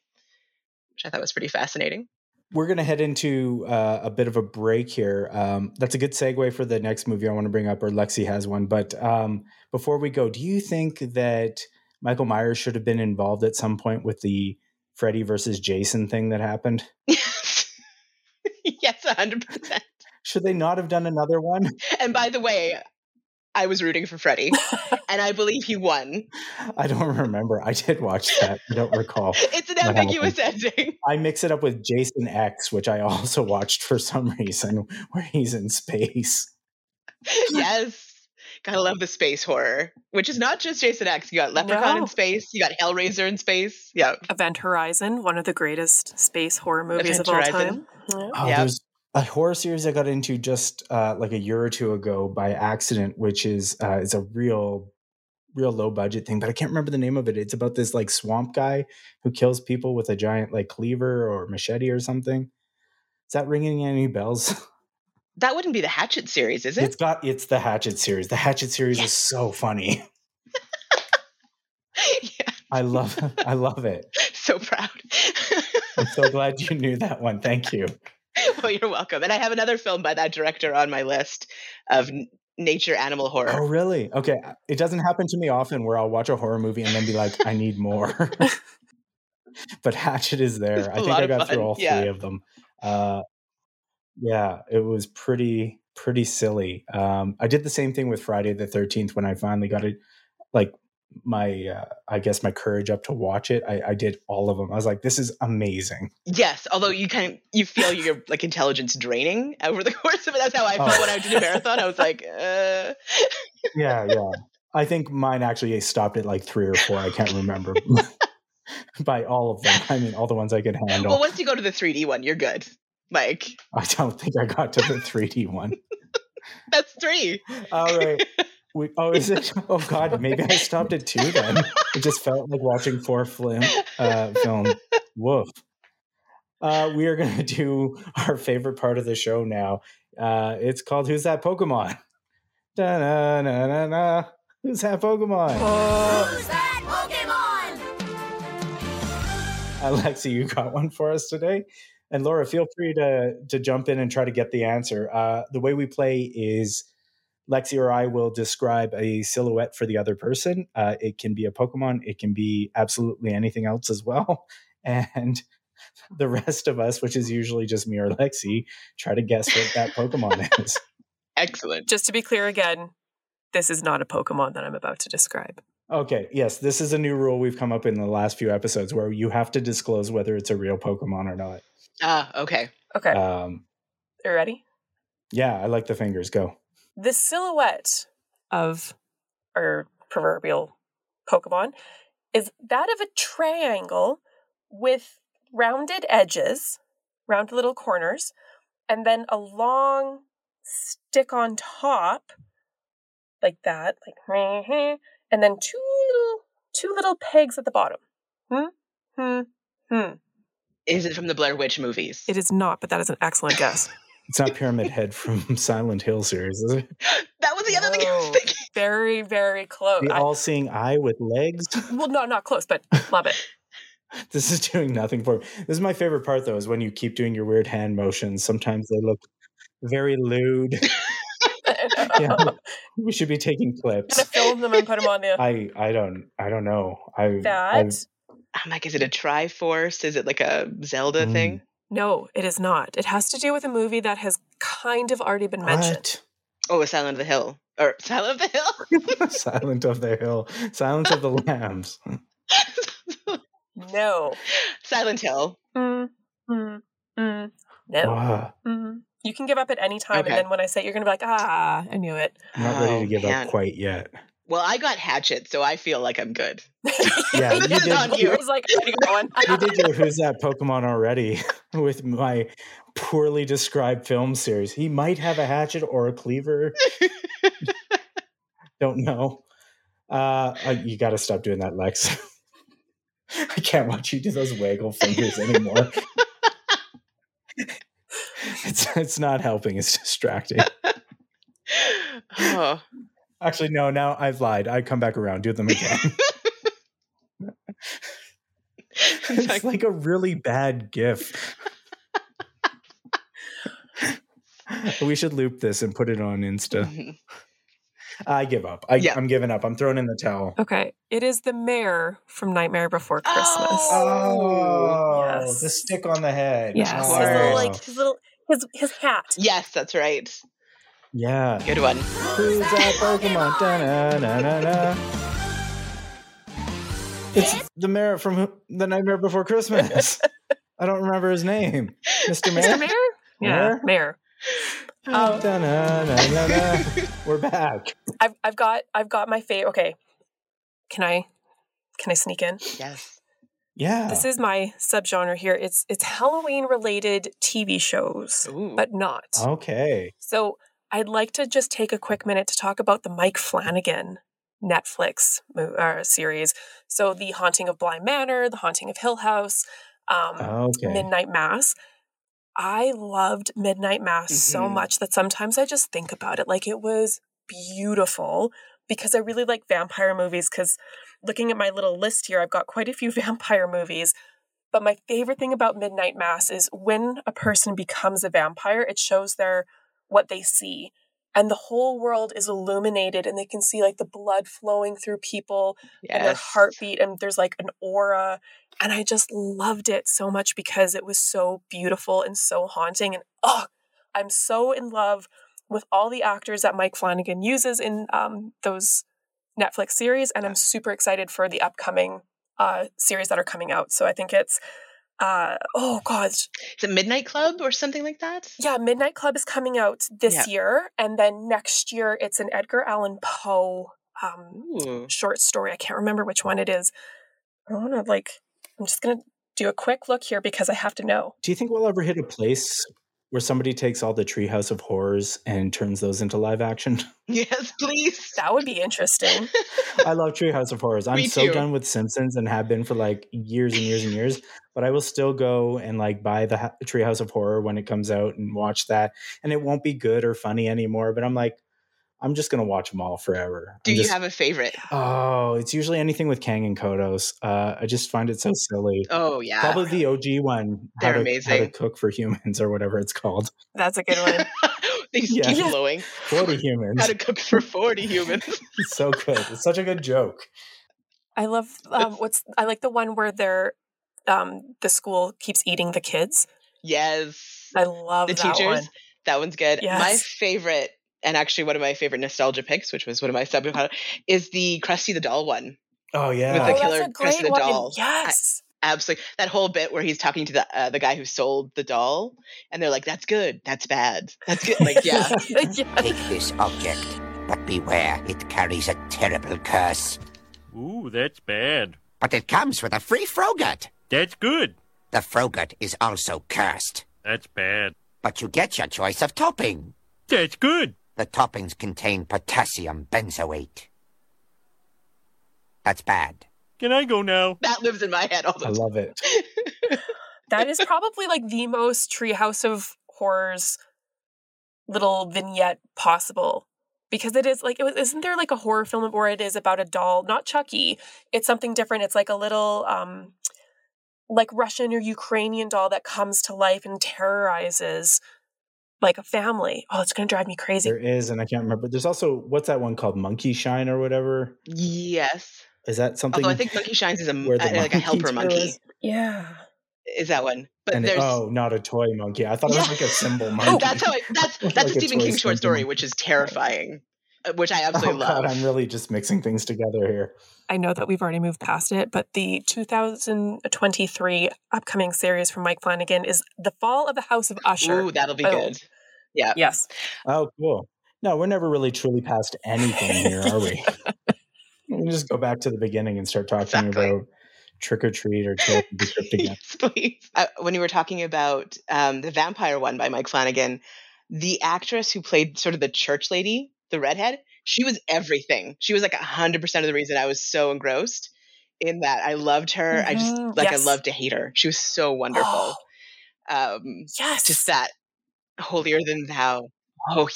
which I thought was pretty fascinating. We're going to head into uh, a bit of a break here. Um, that's a good segue for the next movie I want to bring up, or Lexi has one. But um, before we go, do you think that Michael Myers should have been involved at some point with the Freddy versus Jason thing that happened? yes, hundred percent. Should they not have done another one? And by the way, I was rooting for Freddy, and I believe he won. I don't remember. I did watch that. I don't recall. It's an What ambiguous ending. I mix it up with Jason X, which I also watched for some reason, where he's in space. yes. Gotta love the space horror, which is not just Jason X. You got Leprechaun No. in space. You got Hellraiser in space. Yeah. Event Horizon, one of the greatest space horror movies Event of all Horizon. time. Yeah. Oh, Yep. there's a horror series I got into just uh, like a year or two ago by accident, which is uh, is a real, real low budget thing, but I can't remember the name of it. It's about this like swamp guy who kills people with a giant like cleaver or machete or something. Is that ringing any bells? That wouldn't be the Hatchet series, is it? It's got it's the Hatchet series. The Hatchet series Yes. is so funny. yeah. I love I love it. So proud. I'm so glad you knew that one. Thank you. well, you're welcome. And I have another film by that director on my list of nature animal horror. Oh, really? Okay. It doesn't happen to me often where I'll watch a horror movie and then be like, I need more. but Hatchet is there. I think I got through all yeah. three of them. Uh, yeah, it was pretty pretty silly. Um, I did the same thing with Friday the Thirteenth when I finally got it, like my uh, I guess my courage up to watch it. I, I did all of them. I was like, this is amazing. Yes, although you kind of you feel your like intelligence draining over the course of it. That's how I felt Oh. when I did a marathon. I was like, uh, Yeah, yeah. I think mine actually stopped at like three or four. I can't remember. By all of them, I mean all the ones I could handle. well, once you go to the 3D one, you're good. Like I don't think I got to the 3D one. that's three. All right. We, oh, is it? Oh God, maybe I stopped at two then. It just felt like watching four film uh, film. Woof. Uh, we are going to do our favorite part of the show now. Uh, it's called "Who's That Pokemon?" Da na na na na. Who's that Pokemon? Oh, Alexi, you got one for us today. And Laura, feel free to to jump in and try to get the answer. Uh, the way we play is Lexi or I will describe a silhouette for the other person. Uh, it can be a Pokemon, it can be absolutely anything else as well. And the rest of us, which is usually just me or Lexi, try to guess what that Pokemon is. Excellent. just to be clear again, this is not a Pokemon that I'm about to describe. Okay, yes, this is a new rule we've come up in the last few episodes where you have to disclose whether it's a real Pokemon or not. Ah, okay. Okay, Um, are you ready? yeah, I like the fingers. Go. The silhouette of our proverbial Pokemon is that of a triangle with rounded edges, round little corners, and then a long stick on top, like that, like and then two little two little pegs at the bottom. Hmm. Hmm. Hmm. Is it from the Blair Witch movies? It is not, but that is an excellent guess. It's not Pyramid Head from Silent Hill series, is it? that was the other thing I was thinking. Very, very close. The I- all-seeing eye with legs. well, no, not close, but love it. This is doing nothing for me. This is my favorite part, though, is when you keep doing your weird hand motions. Sometimes they look very lewd. Yeah. we should be taking gonna clips. film them and put them on the I I don't I don't know. I that I've- I'm like, is it a Triforce? Is it like a Zelda Mm. thing? No, it is not. It has to do with a movie that has kind of already been mentioned. What? Oh, Silent of the Hill. Or Silent of the Hill? Silent of the Hill. Silence of the Lambs. No. Silent Hill. Mm, mm, mm, no. Ah, Mm. You can give up at any time, Okay. and then when I say it, you're going to be like, ah, I knew it. I'm not ready Oh, to give man. up quite yet. Well, I got Hatchet, so I feel like I'm good. Yeah, you is did- on I you. was like, going. You did your Who's That Pokemon already with my poorly described film series. He might have a hatchet or a cleaver. Don't know. Uh, uh, you got to stop doing that, Lex. I can't watch you do those waggle fingers anymore. it's it's not helping. It's distracting. oh. Actually, no. Now I've lied. I come back around. Do them again. it's like a really bad GIF. we should loop this and put it on Insta. I give up. I, Yeah. I'm giving up. I'm throwing in the towel. Okay. It is the mayor from Nightmare Before oh. Christmas. Oh. oh yes. the stick on the head. Yes. Of His little, like, oh. his little, his, his hat. yes, that's right. Yeah. Good one. Who's that Pokemon? Da-na-na-na-na. It's the mayor from The Nightmare Before Christmas. I don't remember his name. Mr. Mayor? Mr. Mayor? Yeah, mayor. Um, Da-na-na-na-na. We're back. I've, I've got, I've got my favorite. Okay. Can I, can I sneak in? Yes. Yeah. This is my subgenre here. It's, it's Halloween related TV shows, Ooh. but not. okay. So I'd like to just take a quick minute to talk about the Mike Flanagan Netflix uh, series. So the Haunting of Bly Manor, the Haunting of Hill House, um, Okay. Midnight Mass. I loved Midnight Mass so Mhm. much that sometimes I just think about it like it was beautiful because I really like vampire movies. Because looking at my little list here, I've got quite a few vampire movies. But my favorite thing about Midnight Mass is when a person becomes a vampire, it shows their what they see. And the whole world is illuminated and they can see like the blood flowing through people and their heartbeat and there's like an aura. And i just loved it so much because it was so beautiful and so haunting. And oh i'm so in love with all the actors that mike flanagan uses in um, those netflix series and i'm super excited for the upcoming uh, series that are coming out. So i think it's uh, oh god Is it Midnight Club or something like that? yeah midnight club is coming out this Yeah. year and then next year it's an edgar allan poe um, Ooh. short story. I can't remember which one it is. I want to like. I'm just gonna do a quick look here because I have to know. Do you think we'll ever hit a place where somebody takes all the Treehouse of Horrors and turns those into live action? Yes, please. That would be interesting. I love Treehouse of Horrors. I'm Me so too. done with Simpsons and have been for like years and years and years. But I will still go and like buy the ha- Treehouse of Horror when it comes out and watch that. And it won't be good or funny anymore. But I'm like, I'm just gonna watch them all forever. Do I'm you just- have a favorite? Oh, it's usually anything with Kang and Kodos. Uh, I just find it so silly. Oh yeah. Probably the OG one. They're how to, How to cook for humans or whatever it's called. That's a good one. they Yeah. keep flowing. Forty humans. How to cook for 40 humans. It's so good. It's such a good joke. I love um, what's. I like the one where they're. Um, the school keeps eating the kids. yes. I love the that teachers. one. That one's good. My favorite, and actually one of my favorite nostalgia picks, which was one of my sub is the Krusty the Doll one. Oh yeah, With the Oh, killer that's a Chris great the one. doll. Yes. Absolutely, that whole bit where he's talking to the uh, the guy who sold the doll, and they're like, "That's good. That's bad. That's good." Like, yeah. Take this object, but beware, it carries a terrible curse. Ooh, that's bad. But it comes with a free Frogurt. That's good. The Frogurt is also cursed, That's bad. but you get your choice of topping. That's good. The toppings contain potassium benzoate. That's bad. Can I go now? that lives in my head all the time. I love it. that is probably like the most Treehouse of Horrors little vignette possible because it is like it was, isn't there like a horror film where it is about a doll not chucky it's something different it's like a little um like russian or ukrainian doll that comes to life and terrorizes like a family oh it's gonna drive me crazy There is, and I can't remember. There's also what's that one called? Monkey Shine or whatever. Yes, Is that something? Although I think Monkey Shines is a where the uh, like a monkey helper monkey. is? Yeah. Is that one? But and there's oh, not a toy monkey. I thought it was like a cymbal monkey. oh, that's how I, that's that's a a Stephen toy King short something. story, which is terrifying, which I Oh absolutely love. god, I'm really just mixing things together here. I know that we've already moved past it, but the 2023 upcoming series from Mike Flanagan is The Fall of the House of Usher. Ooh, that'll be Oh. good. Yeah. Yes. Oh, cool. No, we're never really truly past anything here, are we? we can just go back to the beginning and start talking Exactly. about trick or treat or trick or treat again. yes, please. Uh, when you were talking about um, the vampire one by Mike Flanagan, the actress who played sort of the church lady, the redhead, she was everything. She was like a hundred percent of the reason I was so engrossed in that. I loved her. I just Mhm, like yes. I loved to hate her. She was so wonderful. um, yes. just that holier than thou. Oh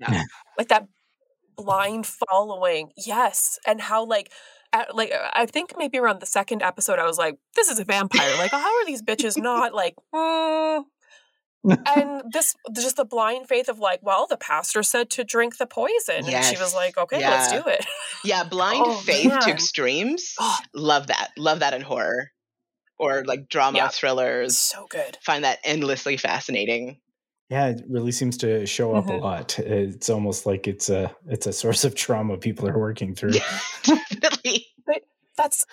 yeah. like that blind following yes and how like at, like uh, i think maybe around the second episode i was like this is a vampire like how are these bitches not like mm. And this just the blind faith of like well the pastor said to drink the poison and she was like okay let's do it Yeah, blind Oh, faith to extremes. Oh. Love that. Love that in horror or like drama Yeah. thrillers. so good Find that endlessly fascinating. Yeah, it really seems to show up Mhm. a lot. It's almost like it's a it's a source of trauma people are working through. Definitely. that's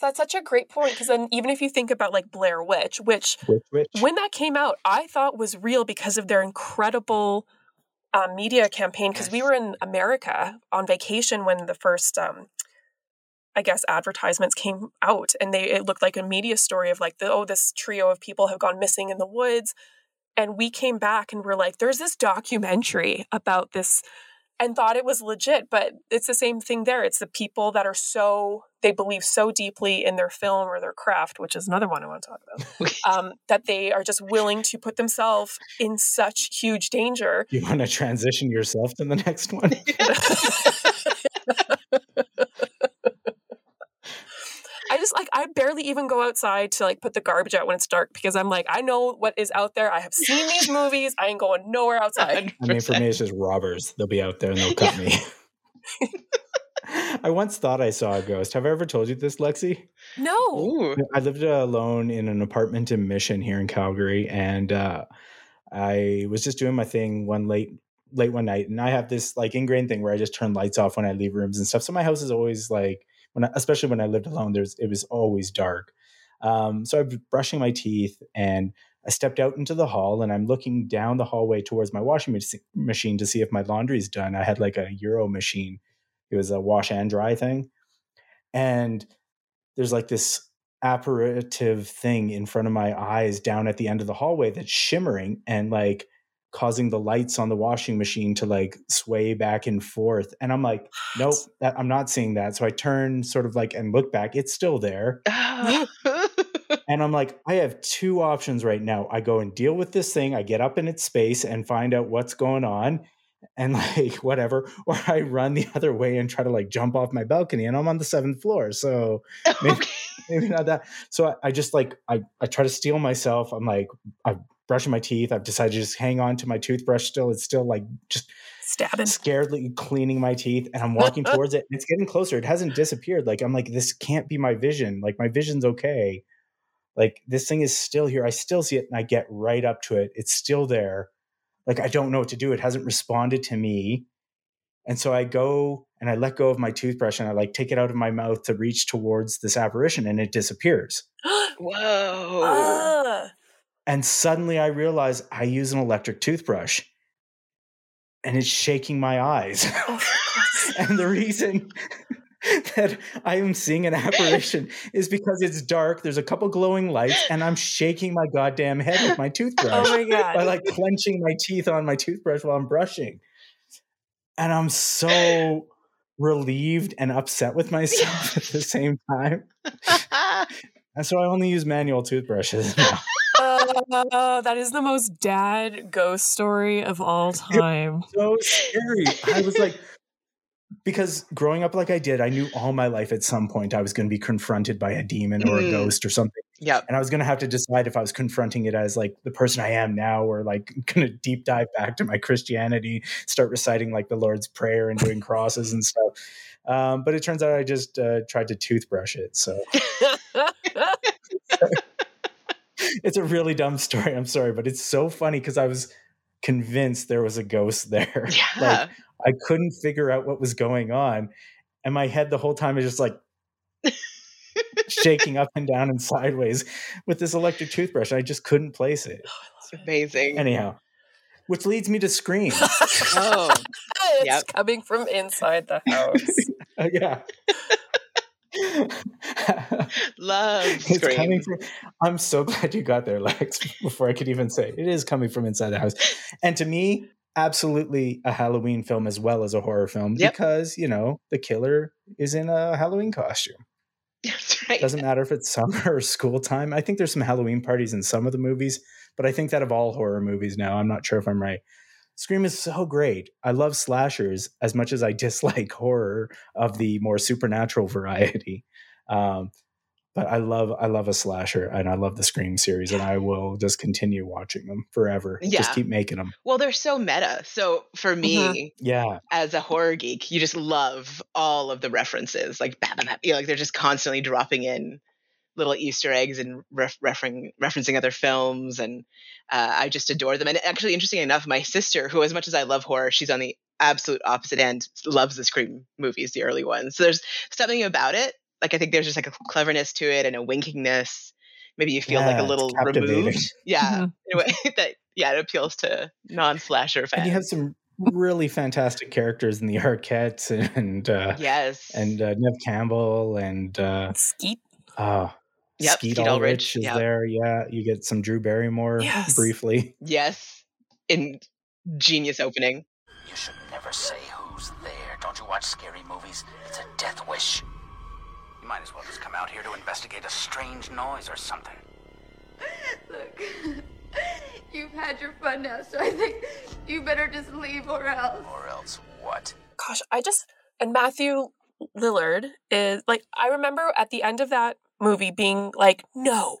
that's such a great point because then even if you think about like blair witch which Which, which? when that came out, I thought was real because of their incredible uh, media campaign. Because we were in America on vacation when the first, um, I guess, advertisements came out, and they it looked like a media story of like the oh this trio of people have gone missing in the woods, and we came back and we're like, there's this documentary about this. And thought it was legit, but it's the same thing there. It's the people that are so they believe so deeply in their film or their craft, which is another one I want to talk about um, that they are just willing to put themselves in such huge danger. You want to transition yourself to the next one? I just like I barely even go outside to like put the garbage out when it's dark because I'm like I know what is out there. I have seen these movies. I ain't going nowhere outside. I mean, for me, it's just robbers. They'll be out there and they'll cut me. I once thought I saw a ghost. Have I ever told you this, Lexi? No. Ooh. I lived alone in an apartment in Mission here in Calgary, and uh, I was just doing my thing one late late one night, and I have this like ingrained thing where I just turn lights off when I leave rooms and stuff. So my house is always like when, I, especially when I lived alone, there's it was always dark. Um, so I was brushing my teeth, and I stepped out into the hall, and I'm looking down the hallway towards my washing machine to see if my laundry's done. I had like a Euro machine; it was a wash and dry thing, and there's like this apparative thing in front of my eyes down at the end of the hallway that's shimmering and like causing the lights on the washing machine to like sway back and forth and i'm like nope that, i'm not seeing that. So i turn sort of like and look back it's still there. And i'm like i have two options right now. I go and deal with this thing i get up in its space and find out what's going on and like whatever or i run the other way and try to like jump off my balcony and i'm on the seventh floor so maybe, okay. maybe not that. So I, I just like I, I try to steal myself. I'm like i'm brushing my teeth. I've decided to just hang on to my toothbrush still. It's still like just Stabbing. scaredly cleaning my teeth and i'm walking towards it and it's getting closer. It hasn't disappeared. Like i'm like this can't be my vision. Like my vision's okay. Like this thing is still here. I still see it and i get right up to it. It's still there. Like i don't know what to do. It hasn't responded to me. And so i go and i let go of my toothbrush and i like take it out of my mouth to reach towards this apparition and it disappears. Whoa. Ah. And suddenly i realize i use an electric toothbrush and it's shaking my eyes Oh, for God's sake. and the reason that I am seeing an apparition is because it's dark. There's a couple glowing lights, and I'm shaking my goddamn head with my oh toothbrush oh my god. by like clenching my teeth on my toothbrush while I'm brushing. And I'm so relieved and upset with myself at the same time. And so I only use manual toothbrushes now. Oh, that is the most dad ghost story of all time. so scary. I was like, because growing up like I did, I knew all my life at some point I was going to be confronted by a demon or a Mm. ghost or something. Yeah. And I was going to have to decide if I was confronting it as like the person I am now or like going to deep dive back to my Christianity, start reciting like the Lord's Prayer and doing crosses and stuff. Um, but it turns out I just uh, tried to toothbrush it. So it's a really dumb story. I'm sorry, but it's so funny because I was convinced there was a ghost there. Yeah. like I couldn't figure out what was going on. And my head the whole time is just like shaking up and down and sideways with this electric toothbrush. I just couldn't place it. It's amazing. Anyhow, which leads me to Scream. oh, it's Yep. coming from inside the house. Uh, yeah. love it's Scream. coming from i'm so glad you got there lex before i could even say it. it is coming from inside the house and to me absolutely a halloween film as well as a horror film Yep. because you know the killer is in a halloween costume That's right. doesn't matter if it's summer or school time i think there's some halloween parties in some of the movies but i think that of all horror movies now i'm not sure if i'm right scream is so great i love slashers as much as i dislike horror of the more supernatural variety um, but i love i love a slasher and i love the scream series and i will just continue watching them forever Yeah. just keep making them Well, they're so meta. So for me, yeah as a horror geek, you just love all of the references. Like. You know, like they're just constantly dropping in little Easter eggs and ref- referring, referencing other films, and uh, I just adore them. And actually, interesting enough, my sister, who as much as I love horror, she's on the absolute opposite end, loves the Scream movies, the early ones. So there's something about it. Like I think there's just like a cleverness to it and a winkingness. Maybe you feel like a little removed. Yeah, Mhm. in a way that yeah, it appeals to non-slasher fans. and you have some really fantastic characters in the arquettes and uh yes, and uh, neve campbell and uh Skeet. Oh, Yep, Skeet, Skeet Ulrich, Ulrich, is yep. there. Yeah, you get some Drew Barrymore Yes. briefly. Yes. In genius opening. You should never say who's there. Don't you watch scary movies? It's a death wish. You might as well just come out here to investigate a strange noise or something. Look, you've had your fun now, so I think you better just leave or else. Or else what? Gosh, I just and Matthew Lillard is like I remember at the end of that movie being like, no.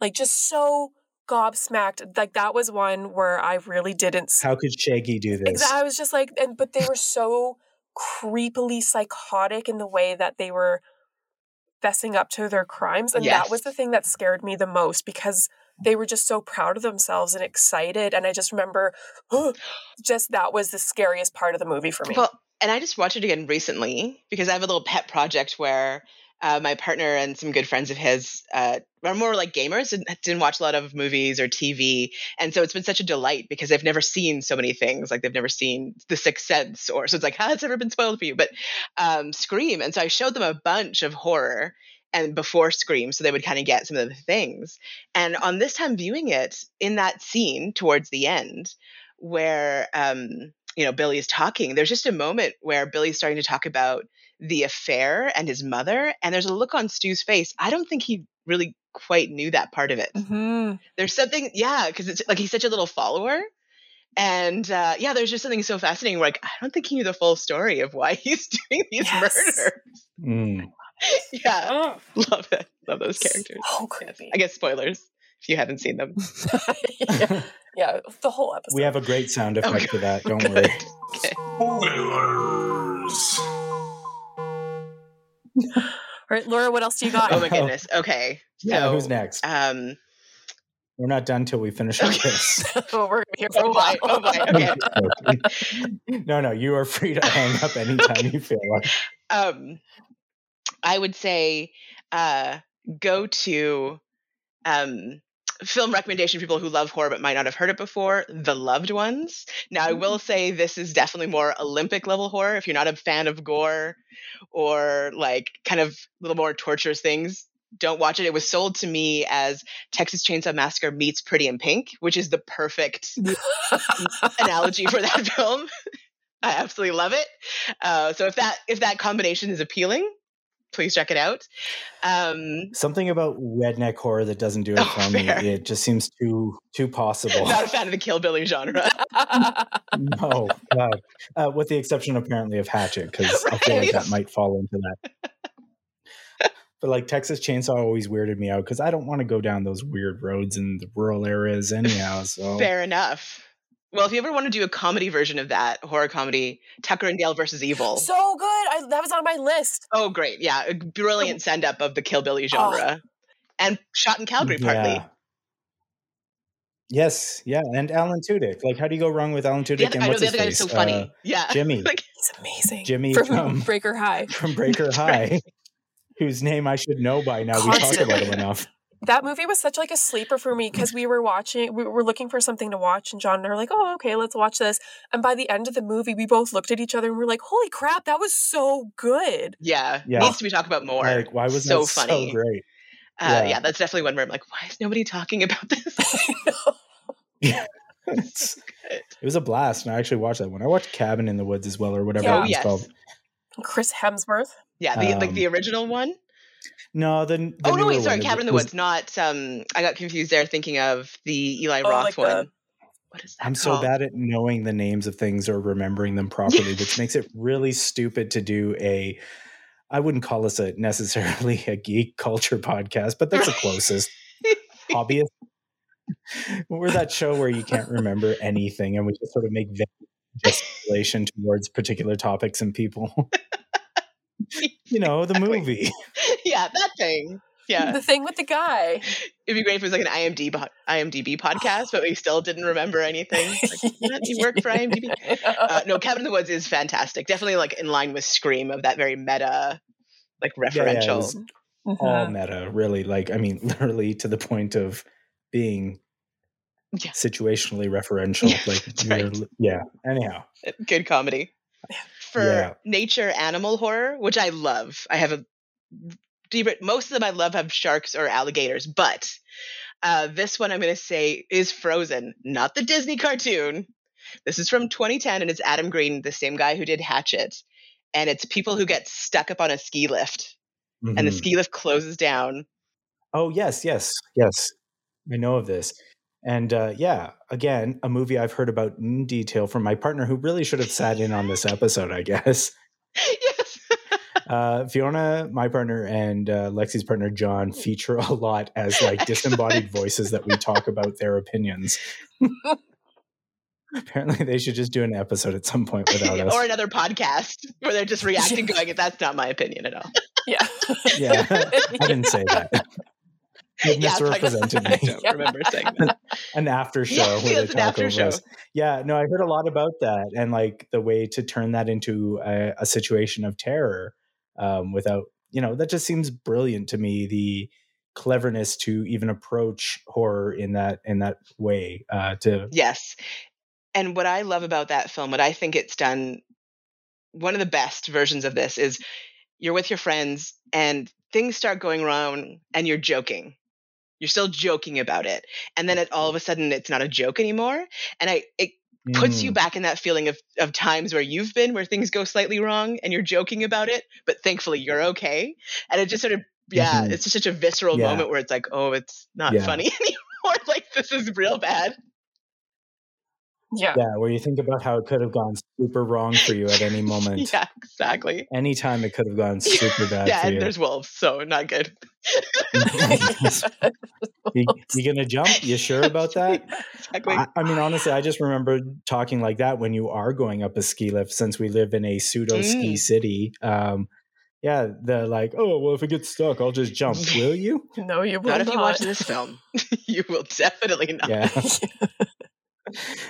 Like just so gobsmacked. Like that was one where I really didn't How could Shaggy do this? I was just like, and but they were so creepily psychotic in the way that they were fessing up to their crimes, and that was the thing that scared me the most because they were just so proud of themselves and excited. And I just remember, just that was the scariest part of the movie for me. Well, and I just watched it again recently because I have a little pet project where uh, my partner and some good friends of his uh, are more like gamers and didn't watch a lot of movies or TV. And so it's been such a delight because they've never seen so many things. Like they've never seen The Sixth Sense or so it's like, how it's never been spoiled for you. But um, Scream. And so I showed them a bunch of horror and before Scream so they would kind of get some of the things. And on this time viewing it, in that scene towards the end, where um, you know Billy is talking, there's just a moment where Billy's starting to talk about the affair and his mother, and there's a look on Stu's face. I don't think he really quite knew that part of it. Mhm. There's something, yeah, because it's like he's such a little follower. And uh, yeah, there's just something so fascinating. Where like I don't think he knew the full story of why he's doing these Yes. murders. Mm. Yeah, Oh, love it. Love those characters. so Yes. I guess spoilers if you haven't seen them. yeah. yeah, the whole episode. we have a great sound Oh, effect for that. Don't good. worry. Okay. Spoilers. All right, Laura, what else do you got? Oh my goodness. Okay. Yeah, who's next? Um, We're not done till we finish our Okay. list. oh, we're here for a Oh while. oh boy, okay. no, no, you are free to hang up anytime you feel like. um, I would say uh, go to um, film recommendation for people who love horror but might not have heard it before The Loved Ones. Now, I will say this is definitely more Olympic level horror. If you're not a fan of gore or like kind of little more torturous things, don't watch it. It was sold to me as Texas Chainsaw Massacre meets Pretty in Pink, which is the perfect analogy for that film. I absolutely love it. Uh, so if that if that combination is appealing, please check it out. Um, Something about redneck horror that doesn't do it Oh, for me. fair. It just seems too too possible. not a fan of the Kill Billy genre. no. Uh, with the exception apparently of Hatchet, because I feel like that might fall into that. But like Texas Chainsaw always weirded me out because I don't want to go down those weird roads in the rural areas anyhow. So Fair enough. Well, if you ever want to do a comedy version of that horror comedy, Tucker and Dale versus Evil. So good. I, that was on my list. oh, great! Yeah, a brilliant send up of the Kill Billy genre, and shot in Calgary partly. Yeah. Yes, yeah, and Alan Tudyk. Like, how do you go wrong with Alan Tudyk? The other, and I know what's the his other guy is so funny. Uh, yeah, Jimmy. like He's amazing. Jimmy from, from- Breaker High. from Breaker High, whose name I should know by now. We talk Constantly. about him enough. That movie was such like a sleeper for me because we were watching, we were looking for something to watch, and John and I were like, "Oh, okay, let's watch this." And by the end of the movie, we both looked at each other and we're like, "Holy crap, that was so good!" yeah, Yeah. needs to be talked about more. Like, why was so that funny? so great? Uh, Yeah. yeah. that's definitely one where I'm like, why is nobody talking about this? It's- it was a blast, and I actually watched that one. I watched Cabin in the Woods as well, or whatever Yeah. it was Yes. called. Chris Hemsworth. yeah, the, like Um, the original one. No, the, the Oh no, wait, sorry, Cabin in the was- Woods, not. Um, I got confused there, thinking of the Eli Oh, Roth one. What is that? I'm so bad at knowing the names of things or remembering them properly, which makes it really stupid to do a. I wouldn't call this a necessarily a geek culture podcast, but that's the closest. Hobbyist. We're that show where you can't remember anything, and we just sort of make vague gesticulation towards particular topics and people. You know, the Exactly. movie. yeah, that thing. Yeah, The thing with the guy. it'd be great if it was like an IMDb po- IMDb podcast, but we still didn't remember anything. Like, what? You work for IMDb? Uh, no, Cabin in the Woods is fantastic. Definitely like in line with Scream of that very meta, like Yeah, yeah, it referential. all meta, really. Like, I mean, literally to the point of being Yeah. situationally referential. Yeah, like, right. yeah. Anyhow, good comedy. For Yeah. nature animal horror, which I love, I have a most of them I love have sharks or alligators, but uh, this one I'm going to say is Frozen, not the Disney cartoon. This is from 2010, and it's Adam Green, the same guy who did Hatchet, and it's people who get stuck up on a ski lift, and the Mhm. ski lift closes down. Oh yes, yes, yes. I know of this. And uh, yeah, again, a movie I've heard about in detail from my partner who really should have sat in on this episode, I guess. yes. Uh, Fiona, my partner, and uh, Lexi's partner, John, feature a lot as like disembodied voices that we talk about their opinions. Apparently, they should just do an episode at some point without us. or another podcast where they're just reacting, going, "That's not my opinion at all." Yeah. Yeah, I didn't say that. You Yeah, like- misrepresented I don't remember saying that. An after show Yeah, where they talk over us. Yeah, no, I heard a lot about that and like the way to turn that into a, a situation of terror um, without, you know, that just seems brilliant to me. The cleverness to even approach horror in that in that way. Uh, to Yes. And what I love about that film, what I think it's done, one of the best versions of this is you're with your friends and things start going wrong and you're joking. You're still joking about it. And then it all of a sudden it's not a joke anymore. And I it puts you Mm, back in that feeling of of times where you've been where things go slightly wrong and you're joking about it, but thankfully you're okay. And it just sort of yeah, Mhm. it's just such a visceral Yeah. moment where it's like, oh, it's not Yeah. funny anymore. like this is real bad. Yeah. yeah, where you think about how it could have gone super wrong for you at any moment. yeah, exactly. Anytime it could have gone super bad yeah, for and you. there's wolves, so not good. you. You gonna jump? You sure about that? exactly. I, I mean, honestly, I just remember talking like that when you are going up a ski lift since we live in a pseudo ski Mm. city. Um, yeah, they're like, oh, well, if it gets stuck, I'll just jump. Will you? No, you will not not. if you watch this film. you will definitely not. Yeah.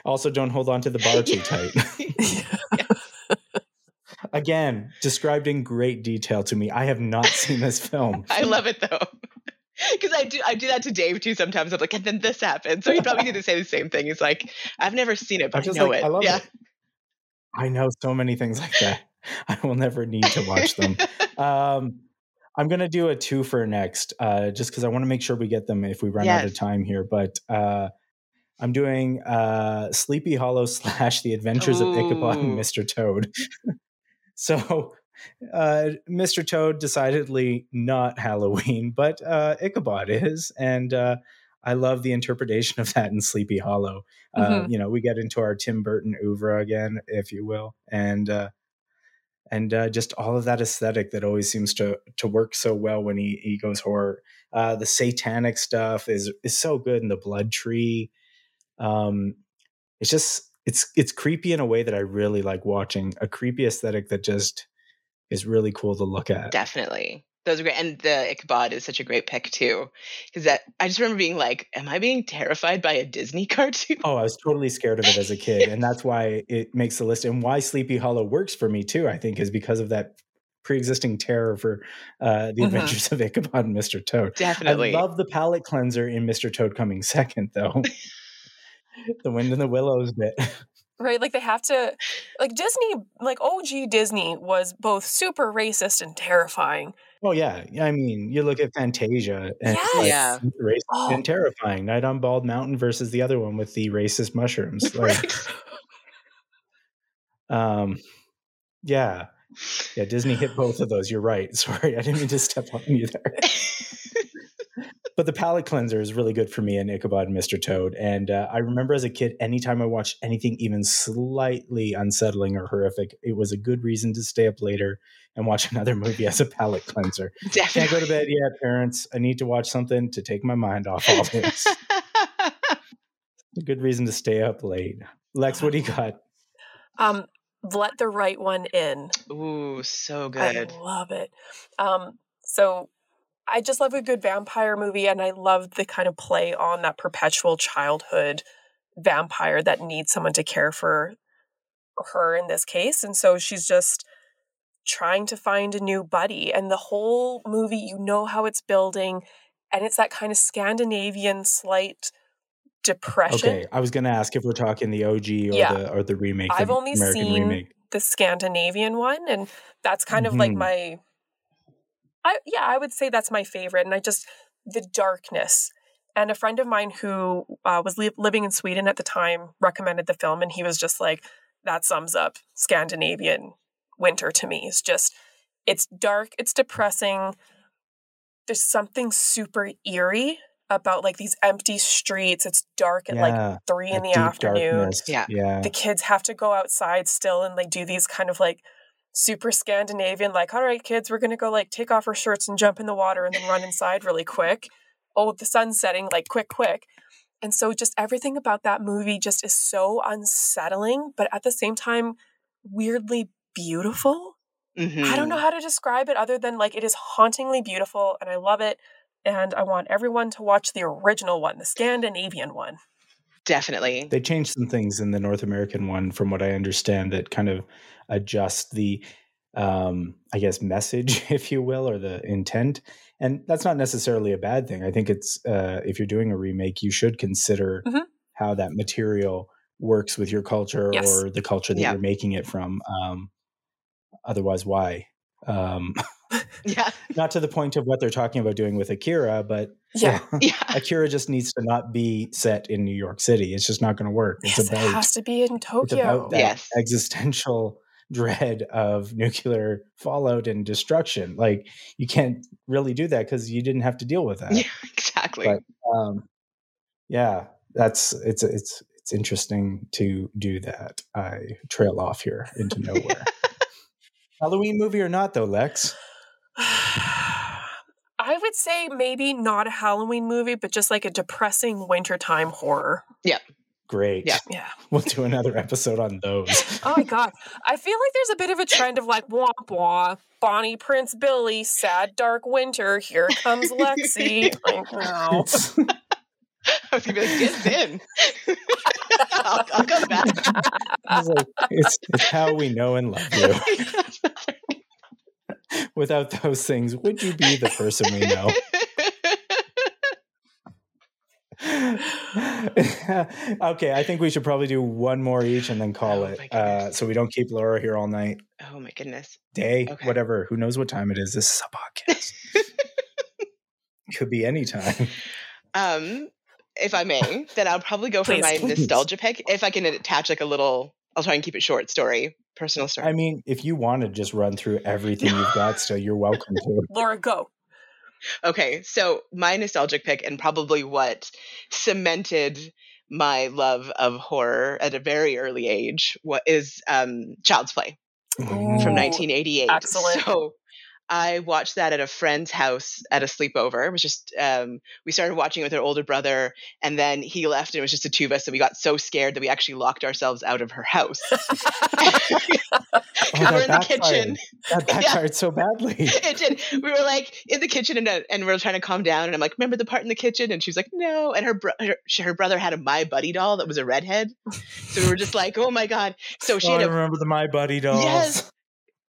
Also, don't hold on to the bar too tight. Again, described in great detail to me. I have not seen this film. I love it though. Because I do I do that to Dave too sometimes. I'm like, and then this happened. So he probably need to say the same thing. He's like, I've never seen it, but I know like, it. I love yeah. it. I know so many things like that. I will never need to watch them. um, I'm gonna do a two for next, uh, just because I want to make sure we get them if we run out of time here. But uh, I'm doing uh, Sleepy Hollow slash The Adventures of Ichabod and Mr. Toad. so, uh, Mr. Toad decidedly not Halloween, but uh, Ichabod is, and uh, I love the interpretation of that in Sleepy Hollow. Uh, Mhm. you know, we get into our Tim Burton oeuvre again, if you will, and uh, and uh, just all of that aesthetic that always seems to to work so well when he he goes horror. Uh, the satanic stuff is is so good in the Blood Tree. Um, it's just it's it's creepy in a way that I really like watching. A creepy aesthetic that just is really cool to look at. Definitely. Those are great. And the Ichabod is such a great pick too. Because that I just remember being like, Am I being terrified by a Disney cartoon? Oh, I was totally scared of it as a kid, and that's why it makes the list. And why Sleepy Hollow works for me too, I think, is because of that pre-existing terror for uh, the Mhm. Adventures of Ichabod and Mr. Toad. Definitely. I love the palate cleanser in Mr. Toad coming second, though. The Wind in the Willows bit. Right? Like they have to like Disney, like OG Disney was both super racist and terrifying. Oh yeah, I mean, you look at Fantasia and Yes. like Yeah. racist Oh. and terrifying. Night on Bald Mountain versus the other one with the racist mushrooms. Like, um, yeah, yeah. Disney hit both of those. You're right. Sorry, I didn't mean to step on you there. but the palate cleanser is really good for me in Ichabod and Mr. Toad. And uh, I remember as a kid, anytime I watched anything even slightly unsettling or horrific, it was a good reason to stay up later and watch another movie as a palate cleanser. Definitely. Can't go to bed yet, parents. I need to watch something to take my mind off all this. a good reason to stay up late. Lex, what do you got? Um, let the right one in. Ooh, so good. I love it. Um, so I just love a good vampire movie, and I love the kind of play on that perpetual childhood vampire that needs someone to care for her in this case. And so she's just trying to find a new buddy. And the whole movie, you know how it's building, and it's that kind of Scandinavian slight depression. Okay, I was going to ask if we're talking the OG or Yeah. the or the remake. I've the only American seen remake. the Scandinavian one, and that's kind of like Mhm. my. I yeah, I would say that's my favorite, and I just the darkness. And a friend of mine who uh, was li- living in Sweden at the time recommended the film, and he was just like, "That sums up Scandinavian winter to me. It's just, it's dark, it's depressing. There's something super eerie about like these empty streets. It's dark at like three in the deep afternoon darkness. Yeah. yeah. the kids have to go outside still and they do these kind of like super Scandinavian, like, all right, kids, we're gonna go like take off our shirts and jump in the water and then run inside really quick. Oh, the sun's setting, like quick, quick. And so just everything about that movie just is so unsettling, but at the same time, weirdly beautiful. Mhm. I don't know how to describe it other than like it is hauntingly beautiful and I love it. And I want everyone to watch the original one, the Scandinavian one. Definitely. They changed some things in the North American one, from what I understand, that kind of adjust the, um, I guess, message, if you will, or the intent. And that's not necessarily a bad thing. I think it's uh, if you're doing a remake, you should consider Mhm. how that material works with your culture Yes. or the culture that Yeah. you're making it from. Um, otherwise, why? Um, Yeah. not to the point of what they're talking about doing with Akira, but Yeah. Yeah. Akira just needs to not be set in New York City. It's just not going to work. It's Yes, about it has to be in it's Tokyo. about that Yes. existential dread of nuclear fallout and destruction. Like you can't really do that because you didn't have to deal with that. Yeah, exactly. But um, yeah, that's it's it's it's interesting to do that. I trail off here into nowhere. Halloween movie or not though, Lex? I would say maybe not a Halloween movie, but just like a depressing wintertime horror. Great. Yeah. Yeah. We'll do another episode on those. Oh my god. I feel like there's a bit of a trend of like wah wah, Bonnie Prince Billy, sad dark winter, here comes Lexi. Like, no. I was gonna be like, get in. I'll, I'll come back. it's, like, it's, it's how we know and love you. Without those things, would you be the person we know? okay, I think we should probably do one more each and then call Oh, it, uh, so we don't keep Laura here all night, oh my goodness. day, Okay. whatever. Who knows what time it is? This is a podcast. Could be any time. Um, if I may, then I'll probably go for Please. my Please. nostalgia pick. If I can attach like a little, I'll try and keep it short story, personal story. I mean, if you want to just run through everything you've got, still, you're welcome to. Laura, go. Okay, so my nostalgic pick and probably what cemented my love of horror at a very early age what is um Child's Play Mm. from 1988. excellent. So I watched that at a friend's house at a sleepover. It was just um, we started watching it with our older brother, and then he left, and it was just the two of us, and we got so scared that we actually locked ourselves out of her house. Oh, we were in the kitchen. That backfired so badly. it did. We were like in the kitchen and, uh, and we are trying to calm down. And I'm like, remember the part in the kitchen? And she was like, no. And her, bro- her, her brother had a My Buddy doll that was a redhead. So we were just like, oh my God. So she Oh, had a, remember the My Buddy dolls. Yes.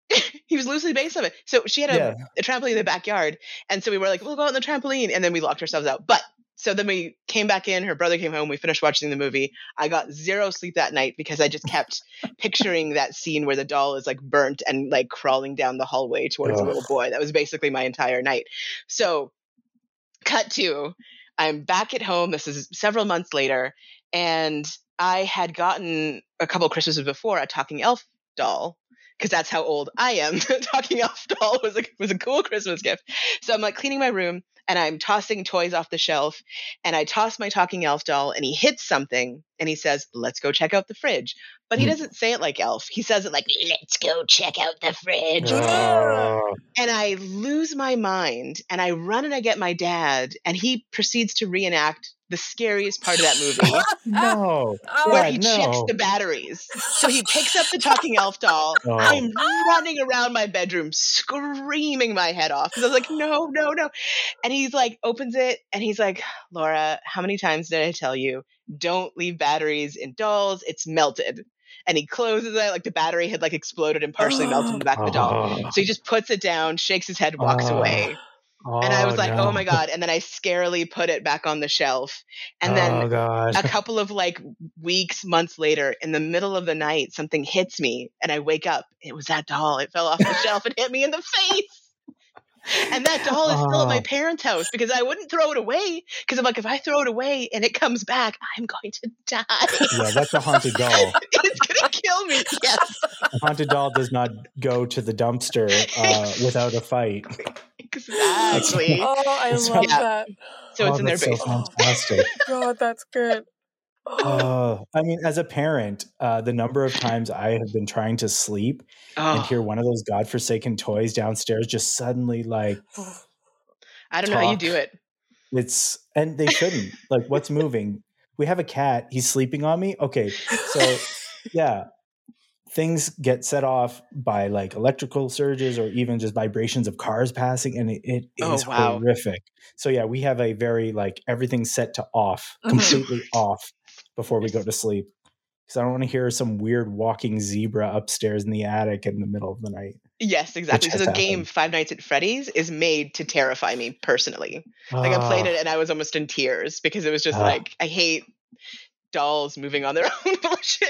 he was loosely based on it. So she had a, Yeah. a trampoline in the backyard. And so we were like, we'll go out on the trampoline. And then we locked ourselves out. But so then we came back in. Her brother came home. We finished watching the movie. I got zero sleep that night because I just kept picturing that scene where the doll is like burnt and like crawling down the hallway towards the Ugh. little boy. That was basically my entire night. So, cut to I'm back at home. This is several months later. And I had gotten a couple Christmases before a talking elf doll because that's how old I am. talking elf doll was a was a cool Christmas gift. So I'm like cleaning my room and I'm tossing toys off the shelf and I toss my talking elf doll and he hits something and he says, "Let's go check out the fridge." But he Hmm. doesn't say it like elf. He says it like, "Let's go check out the fridge." Oh, And I lose my mind and I run and I get my dad and he proceeds to reenact the scariest part of that movie no. Oh, where Yeah, he no. checks the batteries. So he picks up the talking elf doll. Oh. I'm running around my bedroom screaming my head off because I was like, no, no, no. And he's like, opens it and he's like, Laura, how many times did I tell you don't leave batteries in dolls? It's melted. And he closes it like the battery had like exploded and partially melted in the back of the doll. Oh. So he just puts it down, shakes his head, walks oh. Oh. And I was like, no. oh my God. And then I scarily put it back on the shelf. And then oh god. a couple of like weeks, months later, in the middle of the night, something hits me and I wake up. It was that doll. It fell off the shelf and hit me in the face. And that doll is still at my Oh. parents' house because I wouldn't throw it away. Because I'm like, if I throw it away and it comes back, I'm going to die. yeah, that's a haunted doll. it's going to kill me. Yes, A haunted doll does not go to the dumpster uh, without a fight. Exactly. Oh, I That's love right. Yeah. that. So it's Oh, in their that's so basement. fantastic. God, that's good. Oh, I mean, as a parent, uh, the number of times I have been trying to sleep and Oh, hear one of those godforsaken toys downstairs just suddenly like I don't know how you do it. it's and they shouldn't like what's moving. We have a cat. He's sleeping on me. Okay, so yeah, things get set off by like electrical surges or even just vibrations of cars passing, and it, it Oh, wow. horrific. So yeah, we have a very like everything's set to off, Mhm. completely off before we go to sleep. Because I don't want to hear some weird walking zebra upstairs in the attic in the middle of the night. Yes, exactly. So the game. Five Nights at Freddy's is made to terrify me personally. Like I played Ah, it and I was almost in tears because it was just Ah. like I hate dolls moving on their own volition.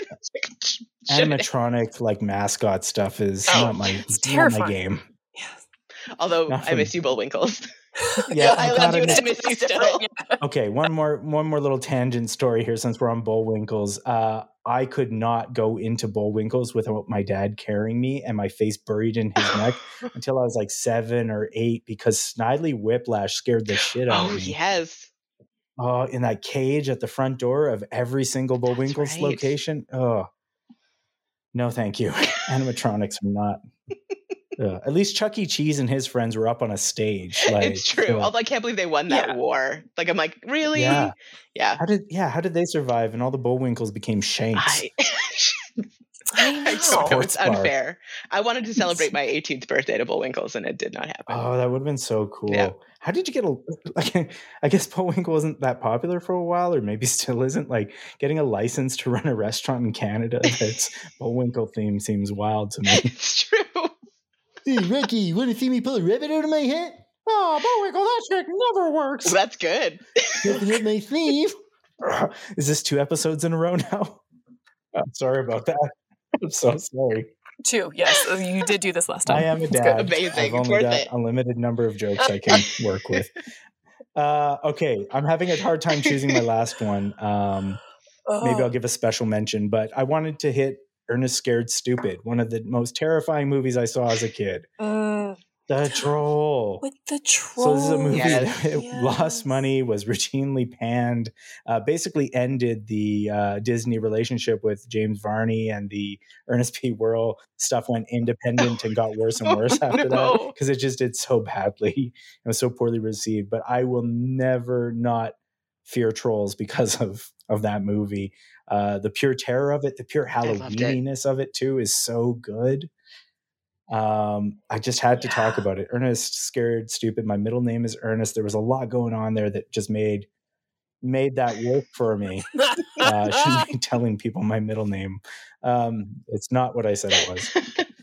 It's like, shit. animatronic like mascot stuff is Oh, not my it's not my terrifying. game. Although Not I for miss you, Bullwinkles. Yeah, I oh love God, you and I miss- miss you still. okay one more one more little tangent story here since we're on bullwinkles uh i could not go into bullwinkles without my dad carrying me and my face buried in his neck until i was like seven or eight because snidely whiplash scared the shit out Oh of me yes. oh in that cage at the front door of every single bullwinkles right. location oh no thank you animatronics are not uh, at least chuck e cheese and his friends were up on a stage like it's true. Although I can't believe they won that Yeah. war. Like I'm like, really? Yeah. Yeah. How did yeah? How did they survive? And all the Bullwinkles became Shanks. I, I I know. don't know. It's Sports bar. unfair. I wanted to celebrate my 18th birthday to Bullwinkles and it did not happen. Oh, that would have been so cool. Yeah. How did you get a? Like, I guess Bullwinkle wasn't that popular for a while, or maybe still isn't. Like getting a license to run a restaurant in Canada that's Bullwinkle theme seems wild to me. it's true. hey, Ricky, you want to see me pull a rabbit out of my hat? Oh, Bullwinkle, that trick never works. Well, that's good. Nothing up my sleeve. Is this two episodes in a row now? I'm oh, sorry about that. I'm so sorry. Two, yes. uh, You did do this last time. I am a dad. Amazing. I've only worth got it. a limited number of jokes I can work with. Uh, okay, I'm having a hard time choosing my last one. Um, maybe Oh. I'll give a special mention, but I wanted to hit Ernest Scared Stupid, one of the most terrifying movies I saw as a kid. Mm, The troll. With the troll. So this is a movie Yes. that Yes. lost money, was routinely panned, uh, basically ended the uh, Disney relationship with James Varney and the Ernest P. Worrell stuff went independent and got worse and worse after that because it just did so badly. It was so poorly received. But I will never not fear trolls because of of that movie. Uh, the pure terror of it, the pure loved it. Halloweeniness of it too, is so good. Um, I just had to talk about it. Ernest, scared, stupid. My middle name is Ernest. There was a lot going on there that just made made that work for me. Uh, I shouldn't be telling people my middle name. Um, it's not what I said it was.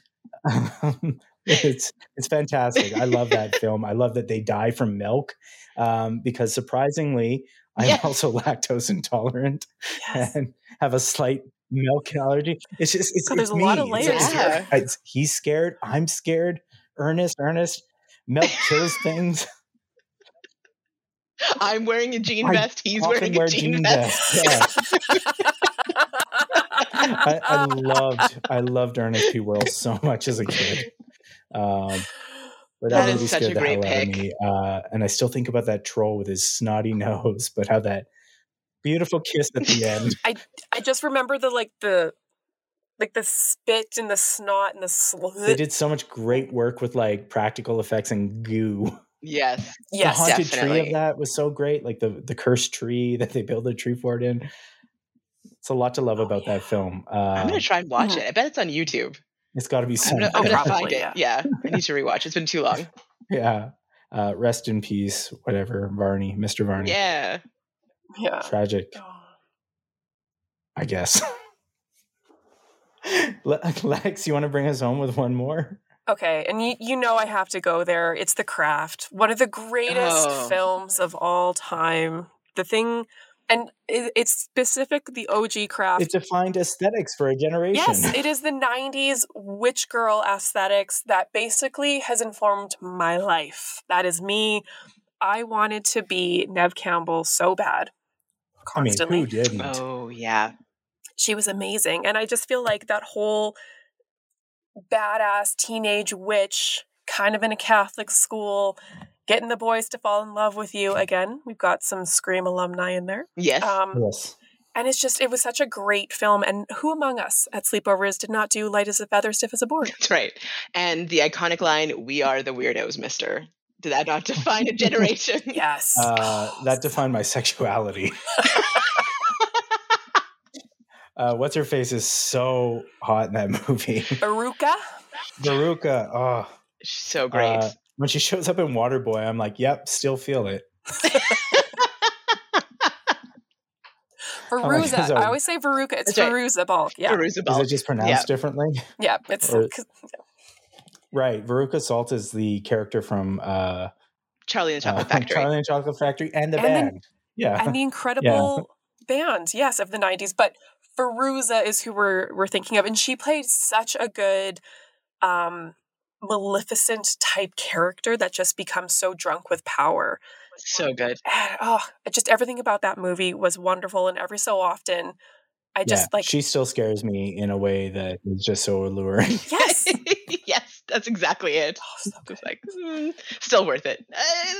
it's it's fantastic. I love that film. I love that they die from milk um, because surprisingly, I'm Yes. also lactose intolerant Yes. and have a slight milk allergy. It's just it's, God, there's it's a lot of me. Layers it's- here. it's- he's scared. I'm scared. Ernest, Ernest. Milk kills things. I'm wearing a jean I vest. He's wearing wear a jean, jean vest. vests, I, I loved I loved Ernest P. Worrell so much as a kid. Um, but That that, is movie such a scared the great hell out of pick. me. Uh, and I still think about that troll with his snotty nose, but how that beautiful kiss at the end. I I just remember the like the like the spit and the snot and the sl- They did so much great work with like practical effects and goo. Yes. yes the haunted tree of that was so great. Like the the cursed tree that they build a tree fort in. It's a lot to love Oh, about yeah. that film. Uh, I'm gonna try and watch it. I bet it's on YouTube. it's got to be I'm somewhere. gonna, I'm gonna find it. yeah. Yeah. I need to rewatch. It's been too long. yeah. Uh, rest in peace, whatever, Varney, Mr. Varney. Yeah. Yeah Tragic. I guess. Lex, you want to bring us home with one more? Okay, and you, you know I have to go there. It's The Craft, one of the greatest Oh. films of all time. The thing, and it, it's specific the OG Craft. It defined aesthetics for a generation. Yes, it is the 90s witch girl aesthetics that basically has informed my life. That is me. I wanted to be Neve Campbell so bad. I mean, Constantly. who didn't? Oh yeah. she was amazing. And I just feel like that whole badass teenage witch, kind of in a Catholic school, getting the boys to fall in love with you. Again, we've got some Scream alumni in there. Yes. Um, Yes. and it's just, it was such a great film. And who among us at Sleepovers did not do Light as a Feather, Stiff as a Board? That's right. And the iconic line, "We are the weirdos, Mister." Did that not define a generation? Yes. Uh, that defined my sexuality. uh, what's her face is so hot in that movie. Baruka? Veruca, oh, She's so great. Uh, when she shows up in Waterboy, I'm like, yep, still feel it. Fairuza. God, so- I always say Veruca. It's That's right. Fairuza Balk. Yeah. Fairuza Is it just pronounced Yeah. differently? Yeah. It's Or- 'cause- Right. Veruca Salt is the character from uh, Charlie and the Chocolate uh, Factory. Charlie and the Chocolate Factory and the And then- band. yeah. and the incredible band, yes, of the '90s. But Fairuza is who we're we're thinking of, and she played such a good, um, Maleficent type character that just becomes so drunk with power. so good. And, oh, just everything about that movie was wonderful, and every so often, I just yeah. like she still scares me in a way that is just so alluring. yes, yes, that's exactly it. oh, so good. It's like mm, still worth it. Uh,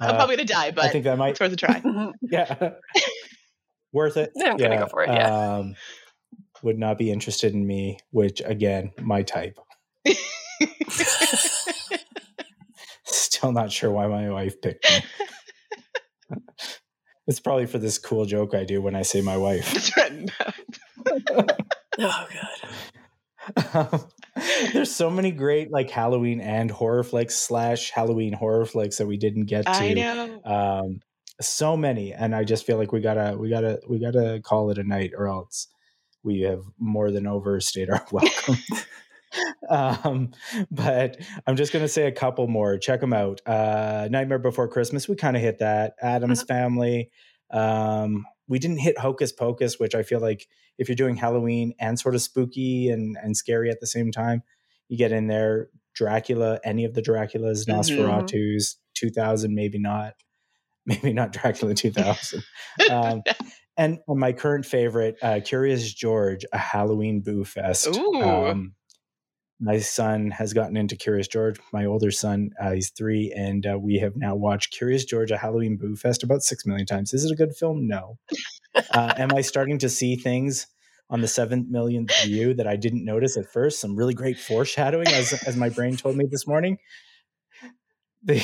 I'm Uh, probably gonna die, but I think that might it's worth a try. Yeah. Worth it. Yeah, I'm gonna go for it, yeah. Um, would not be interested in me, which again, my type. Still not sure why my wife picked me. It's probably for this cool joke I do when I say my wife. Oh god, There's so many great like Halloween and horror flicks slash Halloween horror flicks that we didn't get to. I know. um so many and i just feel like we gotta we gotta we gotta call it a night or else we have more than overstayed our welcome um but i'm just gonna say a couple more check them out uh nightmare before christmas we kind of hit that addams family um we didn't hit hocus pocus which i feel like if you're doing halloween and sort of spooky and and scary at the same time you get in there dracula any of the draculas Mhm. nosferatu's 2000 maybe not maybe not Dracula 2000. Um, and my current favorite, uh, Curious George, a Halloween Boo Fest. Ooh. Um, my son has gotten into Curious George. My older son, uh, he's three, and uh, we have now watched Curious George, a Halloween Boo Fest, about six million times. Is it a good film? No. uh, am I starting to see things on the seventh millionth view that I didn't notice at first? Some really great foreshadowing, as as my brain told me this morning. The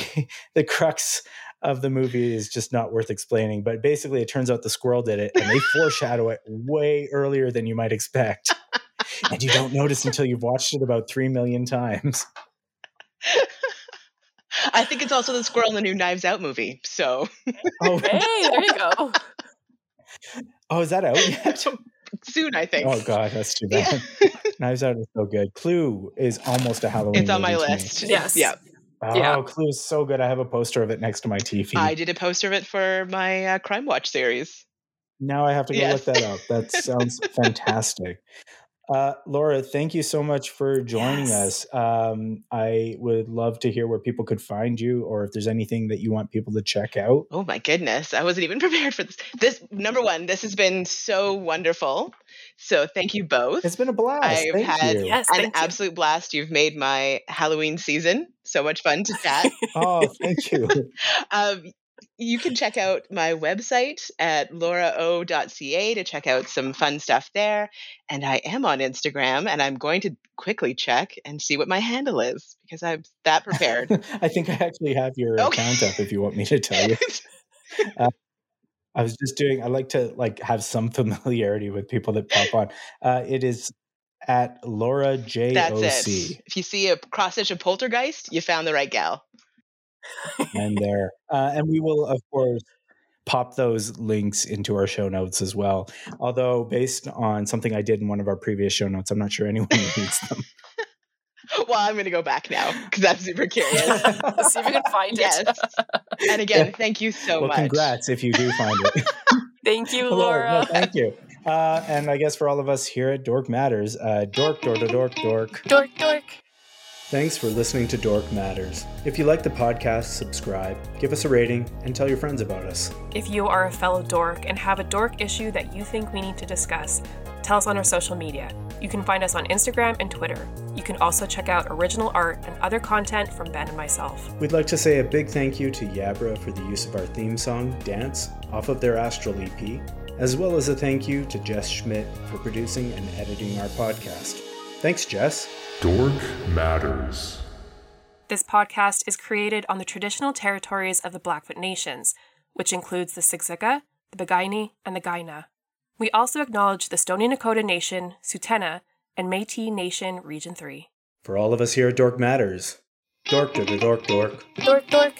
the crux of the movie is just not worth explaining, but basically, it turns out the squirrel did it, and they foreshadow it way earlier than you might expect, and you don't notice until you've watched it about three million times. I think it's also the squirrel in the new Knives Out movie. So Oh, Hey, there you go. oh, is that out yet? soon, I think. Oh god, that's too bad. Knives Out is so good. Clue is almost a Halloween. It's on my movie me. list. Yes. Yeah. Oh, Yeah. Clue is so good. I have a poster of it next to my TV. I did a poster of it for my uh, Crime Watch series. now I have to go Yes. look that up. That sounds fantastic. Uh, Laura, thank you so much for joining Yes. us. Um, I would love to hear where people could find you, or if there's anything that you want people to check out. Oh my goodness. I wasn't even prepared for this. This number one, this has been so wonderful. So thank you both. It's been a blast. I've thank had- you. Yes, An thank you. absolute blast. You've made my Halloween season so much fun to chat. Oh, thank you. um, you can check out my website at laurao.ca to check out some fun stuff there. And I am on Instagram and I'm going to quickly check and see what my handle is because I'm that prepared. I think I actually have your Okay. account up if you want me to tell you. I was just doing. I like to like have some familiarity with people that pop on. Uh, it is at Laura J O. C, If you see a cross stitch of poltergeist, you found the right gal. And there, uh, and we will of course pop those links into our show notes as well. Although based on something I did in one of our previous show notes, I'm not sure anyone reads them. Well, I'm going to go back now because I'm super curious. Let's see if we can find yes. it. And again, thank you so well, much. congrats if you do find it. Thank you, Hello, no, Laura. thank you. Uh, and I guess for all of us here at Dork Matters, uh, dork, dork, dork, dork, dork. Dork, dork. Thanks for listening to Dork Matters. If you like the podcast, subscribe, give us a rating, and tell your friends about us. If you are a fellow dork and have a dork issue that you think we need to discuss, tell us on our social media. You can find us on Instagram and Twitter. You can also check out original art and other content from Ben and myself. We'd like to say a big thank you to Yabra for the use of our theme song, Dance, off of their Astral EP, as well as a thank you to Jess Schmidt for producing and editing our podcast. Thanks, Jess. Dork Matters. This podcast is created on the traditional territories of the Blackfoot Nations, which includes the Siksika, the Piikani, and the Kainai. We also acknowledge the Stoney Nakoda Nation, Tsuut'ina, and Métis Nation Region 3. For all of us here at Dork Matters, dork, dork, dork, dork. Dork, dork.